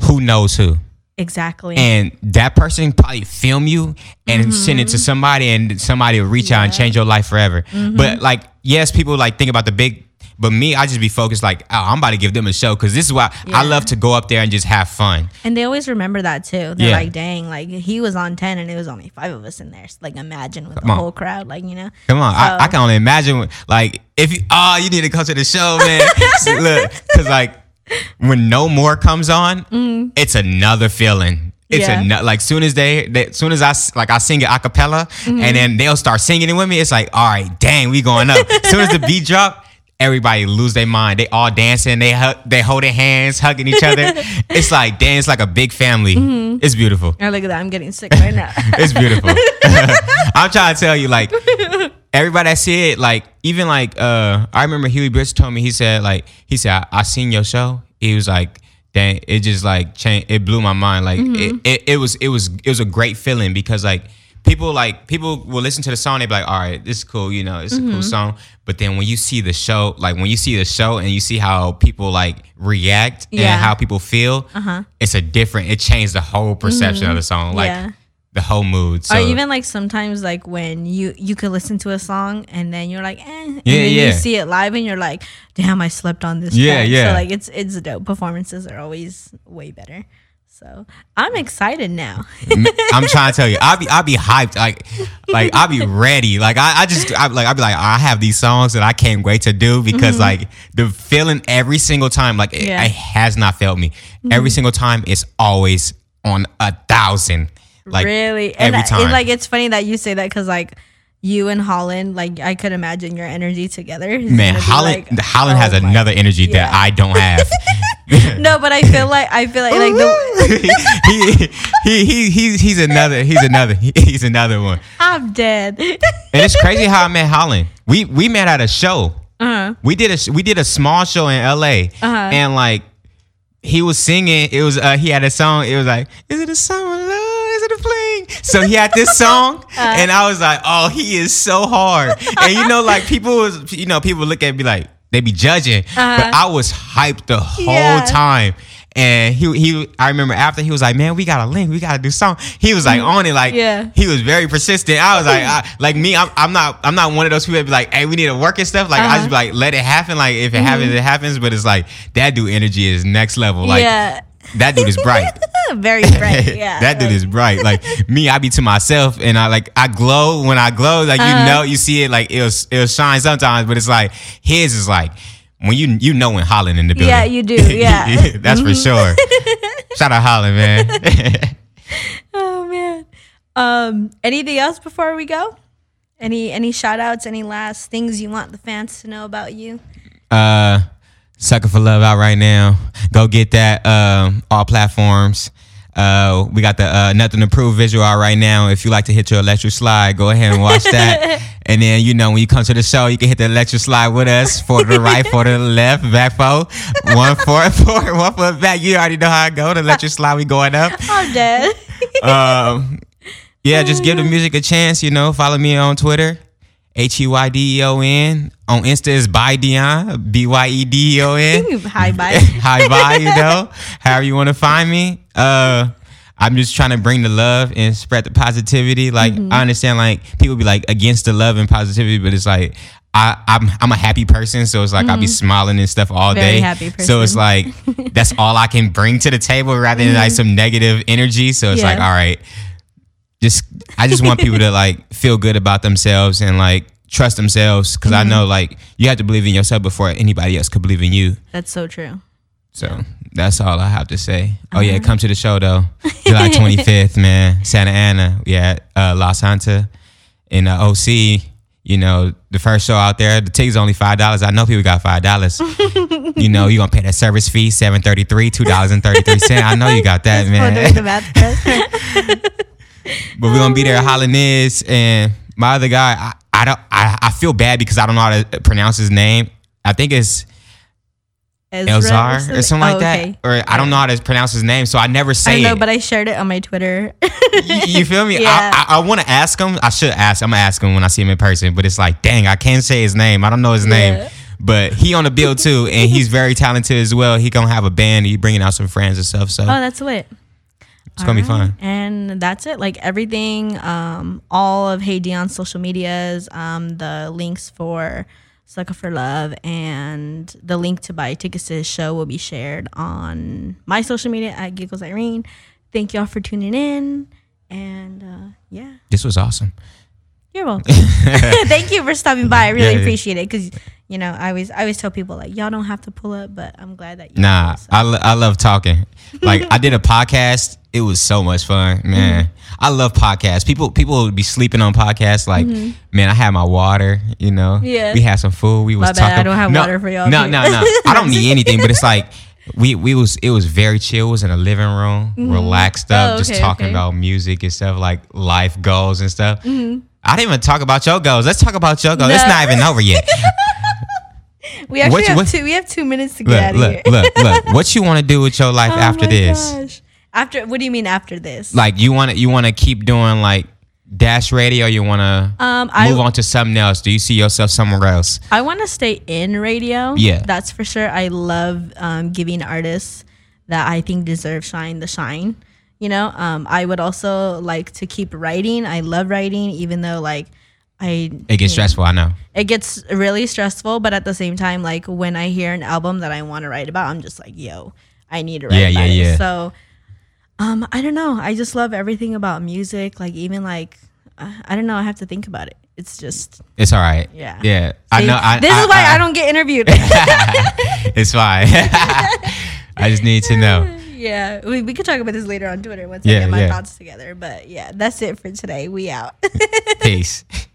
[SPEAKER 2] who knows who.
[SPEAKER 1] Exactly.
[SPEAKER 2] and that person probably film you and mm-hmm. send it to somebody and somebody will reach out and change your life forever mm-hmm. but like yes people like think about the big but me i just be focused like oh i'm about to give them a show because this is why i love to go up there and just have fun
[SPEAKER 1] And they always remember that too. They're
[SPEAKER 2] Yeah.
[SPEAKER 1] like, dang, like he was on 10 and it was only five of us in there. So, like, imagine with
[SPEAKER 2] Come
[SPEAKER 1] the
[SPEAKER 2] on.
[SPEAKER 1] whole crowd, like, you know?
[SPEAKER 2] come on I, I can only imagine like if you oh you need to come to the show man look because like when No More comes on, it's another feeling. It's.
[SPEAKER 1] Yeah.
[SPEAKER 2] a like soon as they, they soon as I like I sing it a cappella
[SPEAKER 1] Mm-hmm.
[SPEAKER 2] and then they'll start singing it with me. It's like, all right, dang, we going up. soon as the beat drop, everybody lose their mind. They all dancing. They hug, they holding hands, hugging each other. it's like dance like a big family.
[SPEAKER 1] Mm-hmm.
[SPEAKER 2] It's beautiful.
[SPEAKER 1] Oh, look at that. I'm getting sick right now.
[SPEAKER 2] It's beautiful. I'm trying to tell you, like everybody that see it, like even like uh I remember Huey Briss told me he said like he said I, I seen your show. He was like, dang, it just like changed. It blew my mind. Like mm-hmm. it, it, it was it was it was a great feeling because like people like people will listen to the song. They be like, all right, this is cool. You know, it's a cool mm-hmm. song. But then when you see the show, like when you see the show and you see how people like react
[SPEAKER 1] Yeah.
[SPEAKER 2] and how people feel, uh-huh. it's a different. It changed the whole perception of mm-hmm. the song. Like
[SPEAKER 1] Yeah.
[SPEAKER 2] The whole mood. So
[SPEAKER 1] or even like sometimes like when you you could listen to a song and then you're like eh, and
[SPEAKER 2] Yeah,
[SPEAKER 1] then
[SPEAKER 2] yeah.
[SPEAKER 1] you see it live and you're like damn I slept on this
[SPEAKER 2] Yeah,
[SPEAKER 1] track.
[SPEAKER 2] yeah.
[SPEAKER 1] so like it's it's dope performances are always way better so I'm excited now
[SPEAKER 2] I'm trying to tell you, I'll be I'll be hyped, like like I'll be ready. Like I, I just I like I'll be like I have these songs that I can't wait to do because like the feeling every single time, like it,
[SPEAKER 1] Mm-hmm. Yeah. Mm-hmm.
[SPEAKER 2] it has not failed me. Every single time it's always on a thousand. Like
[SPEAKER 1] really and
[SPEAKER 2] every
[SPEAKER 1] I-
[SPEAKER 2] time.
[SPEAKER 1] and, like it's funny that you say that because like you and Holland like I could imagine your energy together
[SPEAKER 2] Man, Holland
[SPEAKER 1] like,
[SPEAKER 2] Holland has
[SPEAKER 1] oh my-
[SPEAKER 2] another energy that I don't have.
[SPEAKER 1] no but I feel like I feel like like the
[SPEAKER 2] he, he he he's he's another he's another he's another one.
[SPEAKER 1] I'm dead
[SPEAKER 2] And it's crazy how I met Holland. We we met at a show.
[SPEAKER 1] uh-huh
[SPEAKER 2] We did a we did a small show in L.A.
[SPEAKER 1] Uh-huh.
[SPEAKER 2] and like he was singing. It was uh, he had a song. It was like, "Is it a summer love? Is it a fling?" So he had this song,
[SPEAKER 1] Uh-huh.
[SPEAKER 2] and I was like, "Oh, he is so hard." And you know, like people was you know people look at me like they be judging, but I was hyped the whole
[SPEAKER 1] Uh-huh. Yeah.
[SPEAKER 2] time. And he he I remember after he was like, man, we got a link, we got to do something. He was like on it, like.
[SPEAKER 1] Yeah.
[SPEAKER 2] he was very persistent. I was like, I, like me, I'm, I'm not I'm not one of those people that be like, hey, we need to work and stuff. Like I
[SPEAKER 1] Uh-huh.
[SPEAKER 2] just be like, let it happen. Like if it happens, it happens. But it's like that dude energy is next level. Like
[SPEAKER 1] yeah
[SPEAKER 2] that dude is bright.
[SPEAKER 1] very bright yeah
[SPEAKER 2] that dude is bright. Like me, I be to myself and I like I glow when I glow. Like
[SPEAKER 1] Uh-huh.
[SPEAKER 2] you know, you see it like it'll it'll shine sometimes, but it's like his is like when you you know when Holland in the building.
[SPEAKER 1] Yeah, you do, yeah.
[SPEAKER 2] That's for sure. Shout out Holland, man.
[SPEAKER 1] Oh man. Um, anything else before we go? Any any shout outs, any last things you want the fans to know about you?
[SPEAKER 2] uh Sucker for Love out right now. Go get that um all platforms. Uh we got the uh nothing to prove visual out right now. If you like to hit your electric slide, go ahead and watch that. and then you know when you come to the show, you can hit the electric slide with us for the right, for the left, back foot, one foot forward, one foot back. You already know how I go. The electric slide, we going up
[SPEAKER 1] I'm dead.
[SPEAKER 2] um, yeah, just give the music a chance. You know, follow me on Twitter, H E Y D E O N. On Insta is Byedeon, B Y E D E O N.
[SPEAKER 1] Hi, bye.
[SPEAKER 2] Hi, bye. You know, however you want to find me. Uh, I'm just trying to bring the love and spread the positivity. Like
[SPEAKER 1] Mm-hmm.
[SPEAKER 2] I understand, like people be like against the love and positivity, but it's like. I, I'm I'm a happy person, so it's like I'll be smiling and stuff all
[SPEAKER 1] Mm-hmm. Very
[SPEAKER 2] day. So it's like that's all I can bring to the table rather than like some negative energy. So it's
[SPEAKER 1] Mm-hmm. Yeah.
[SPEAKER 2] like, all right, just I just want people to like feel good about themselves and like trust themselves because
[SPEAKER 1] Mm-hmm.
[SPEAKER 2] I know like you have to believe in yourself before anybody else could believe in you.
[SPEAKER 1] That's so true.
[SPEAKER 2] So that's all I have to say. Oh yeah, come to the show though, July 25th, man, Santa Ana. Yeah, uh, Los Santa in uh, OC. You know, the first show out there, the ticket's only five dollars. I know people got five dollars. you know, you gonna pay that service fee, seven thirty three, two dollars and thirty three cent. I know you got that, man.
[SPEAKER 1] doing the math test.
[SPEAKER 2] But we're gonna be there at this and my other guy, I, I don't I, I feel bad because I don't know how to pronounce his name. I think it's
[SPEAKER 1] Ezra
[SPEAKER 2] Elzar or something like
[SPEAKER 1] Oh, okay.
[SPEAKER 2] that. Or I don't know how to pronounce his name, so I never say
[SPEAKER 1] I know,
[SPEAKER 2] it.
[SPEAKER 1] but I shared it on my Twitter.
[SPEAKER 2] you, you feel me?
[SPEAKER 1] Yeah.
[SPEAKER 2] I, I, I want to ask him. I should ask. I'm gonna ask him when I see him in person. But it's like, dang, I can't say his name. I don't know his
[SPEAKER 1] Yeah.
[SPEAKER 2] name. But he on the bill too, and he's very talented as well. He gonna have a band. He bringing out some friends and stuff. So
[SPEAKER 1] oh, that's lit.
[SPEAKER 2] It's gonna be
[SPEAKER 1] Alright.
[SPEAKER 2] fun.
[SPEAKER 1] And that's it. Like everything, um, all of Heydeon's social medias, um, the links for Sucker for Love and the link to buy tickets to his show will be shared on my social media at Giggles Irene. Thank y'all for tuning in. And uh, yeah.
[SPEAKER 2] This was awesome.
[SPEAKER 1] You're welcome. Thank you for stopping by. I really
[SPEAKER 2] Yeah,
[SPEAKER 1] appreciate it because you know I always I always tell people like y'all don't have to pull up, but I'm glad that you
[SPEAKER 2] Nah,
[SPEAKER 1] so.
[SPEAKER 2] I, lo- I love talking. Like I did a podcast. It was so much fun, mm-hmm. man. I love podcasts. People people would be sleeping on podcasts. Like, mm-hmm. man, I had my water. You know,
[SPEAKER 1] Yeah.
[SPEAKER 2] We had some food. We was
[SPEAKER 1] My bad,
[SPEAKER 2] talking.
[SPEAKER 1] I don't have
[SPEAKER 2] no,
[SPEAKER 1] water for y'all
[SPEAKER 2] No, no, no. I don't need anything. But it's like we we was it was very chill. It was in a living room, mm-hmm. relaxed up,
[SPEAKER 1] Oh,
[SPEAKER 2] just talking
[SPEAKER 1] okay.
[SPEAKER 2] about music and stuff like life goals and stuff. I didn't even talk about your goals. Let's talk about your goals. It's
[SPEAKER 1] Mm-hmm.
[SPEAKER 2] Not even over yet.
[SPEAKER 1] we actually
[SPEAKER 2] what
[SPEAKER 1] have
[SPEAKER 2] what-
[SPEAKER 1] two. We have two minutes to get out of
[SPEAKER 2] look,
[SPEAKER 1] here.
[SPEAKER 2] look, look. What you want to do with your life
[SPEAKER 1] Oh
[SPEAKER 2] after
[SPEAKER 1] my
[SPEAKER 2] this?
[SPEAKER 1] gosh. After what do you mean after this?
[SPEAKER 2] like you want to you want to keep doing like dash radio you want to
[SPEAKER 1] um, I
[SPEAKER 2] move on to something else do you see yourself somewhere else
[SPEAKER 1] I want to stay in radio.
[SPEAKER 2] Yeah.
[SPEAKER 1] that's for sure. I love um, giving artists that I think deserve shine the shine. You know, um, I would also like to keep writing. I love writing, even though like I
[SPEAKER 2] it gets stressful i know
[SPEAKER 1] it gets really stressful. But at the same time, like when I hear an album that I want to write about, I'm just like, yo, I need to write
[SPEAKER 2] Yeah,
[SPEAKER 1] about
[SPEAKER 2] yeah,
[SPEAKER 1] it.
[SPEAKER 2] yeah.
[SPEAKER 1] So, um, I don't know. I just love everything about music. Like even like I don't know. I have to think about it. It's just
[SPEAKER 2] it's all right
[SPEAKER 1] Yeah.
[SPEAKER 2] yeah i know I,
[SPEAKER 1] this is why I, don't get interviewed.
[SPEAKER 2] it's fine i just need to know
[SPEAKER 1] yeah, we, we could talk about this later on Twitter once I get my
[SPEAKER 2] yeah.
[SPEAKER 1] thoughts together. But yeah, that's it for today. We out.
[SPEAKER 2] peace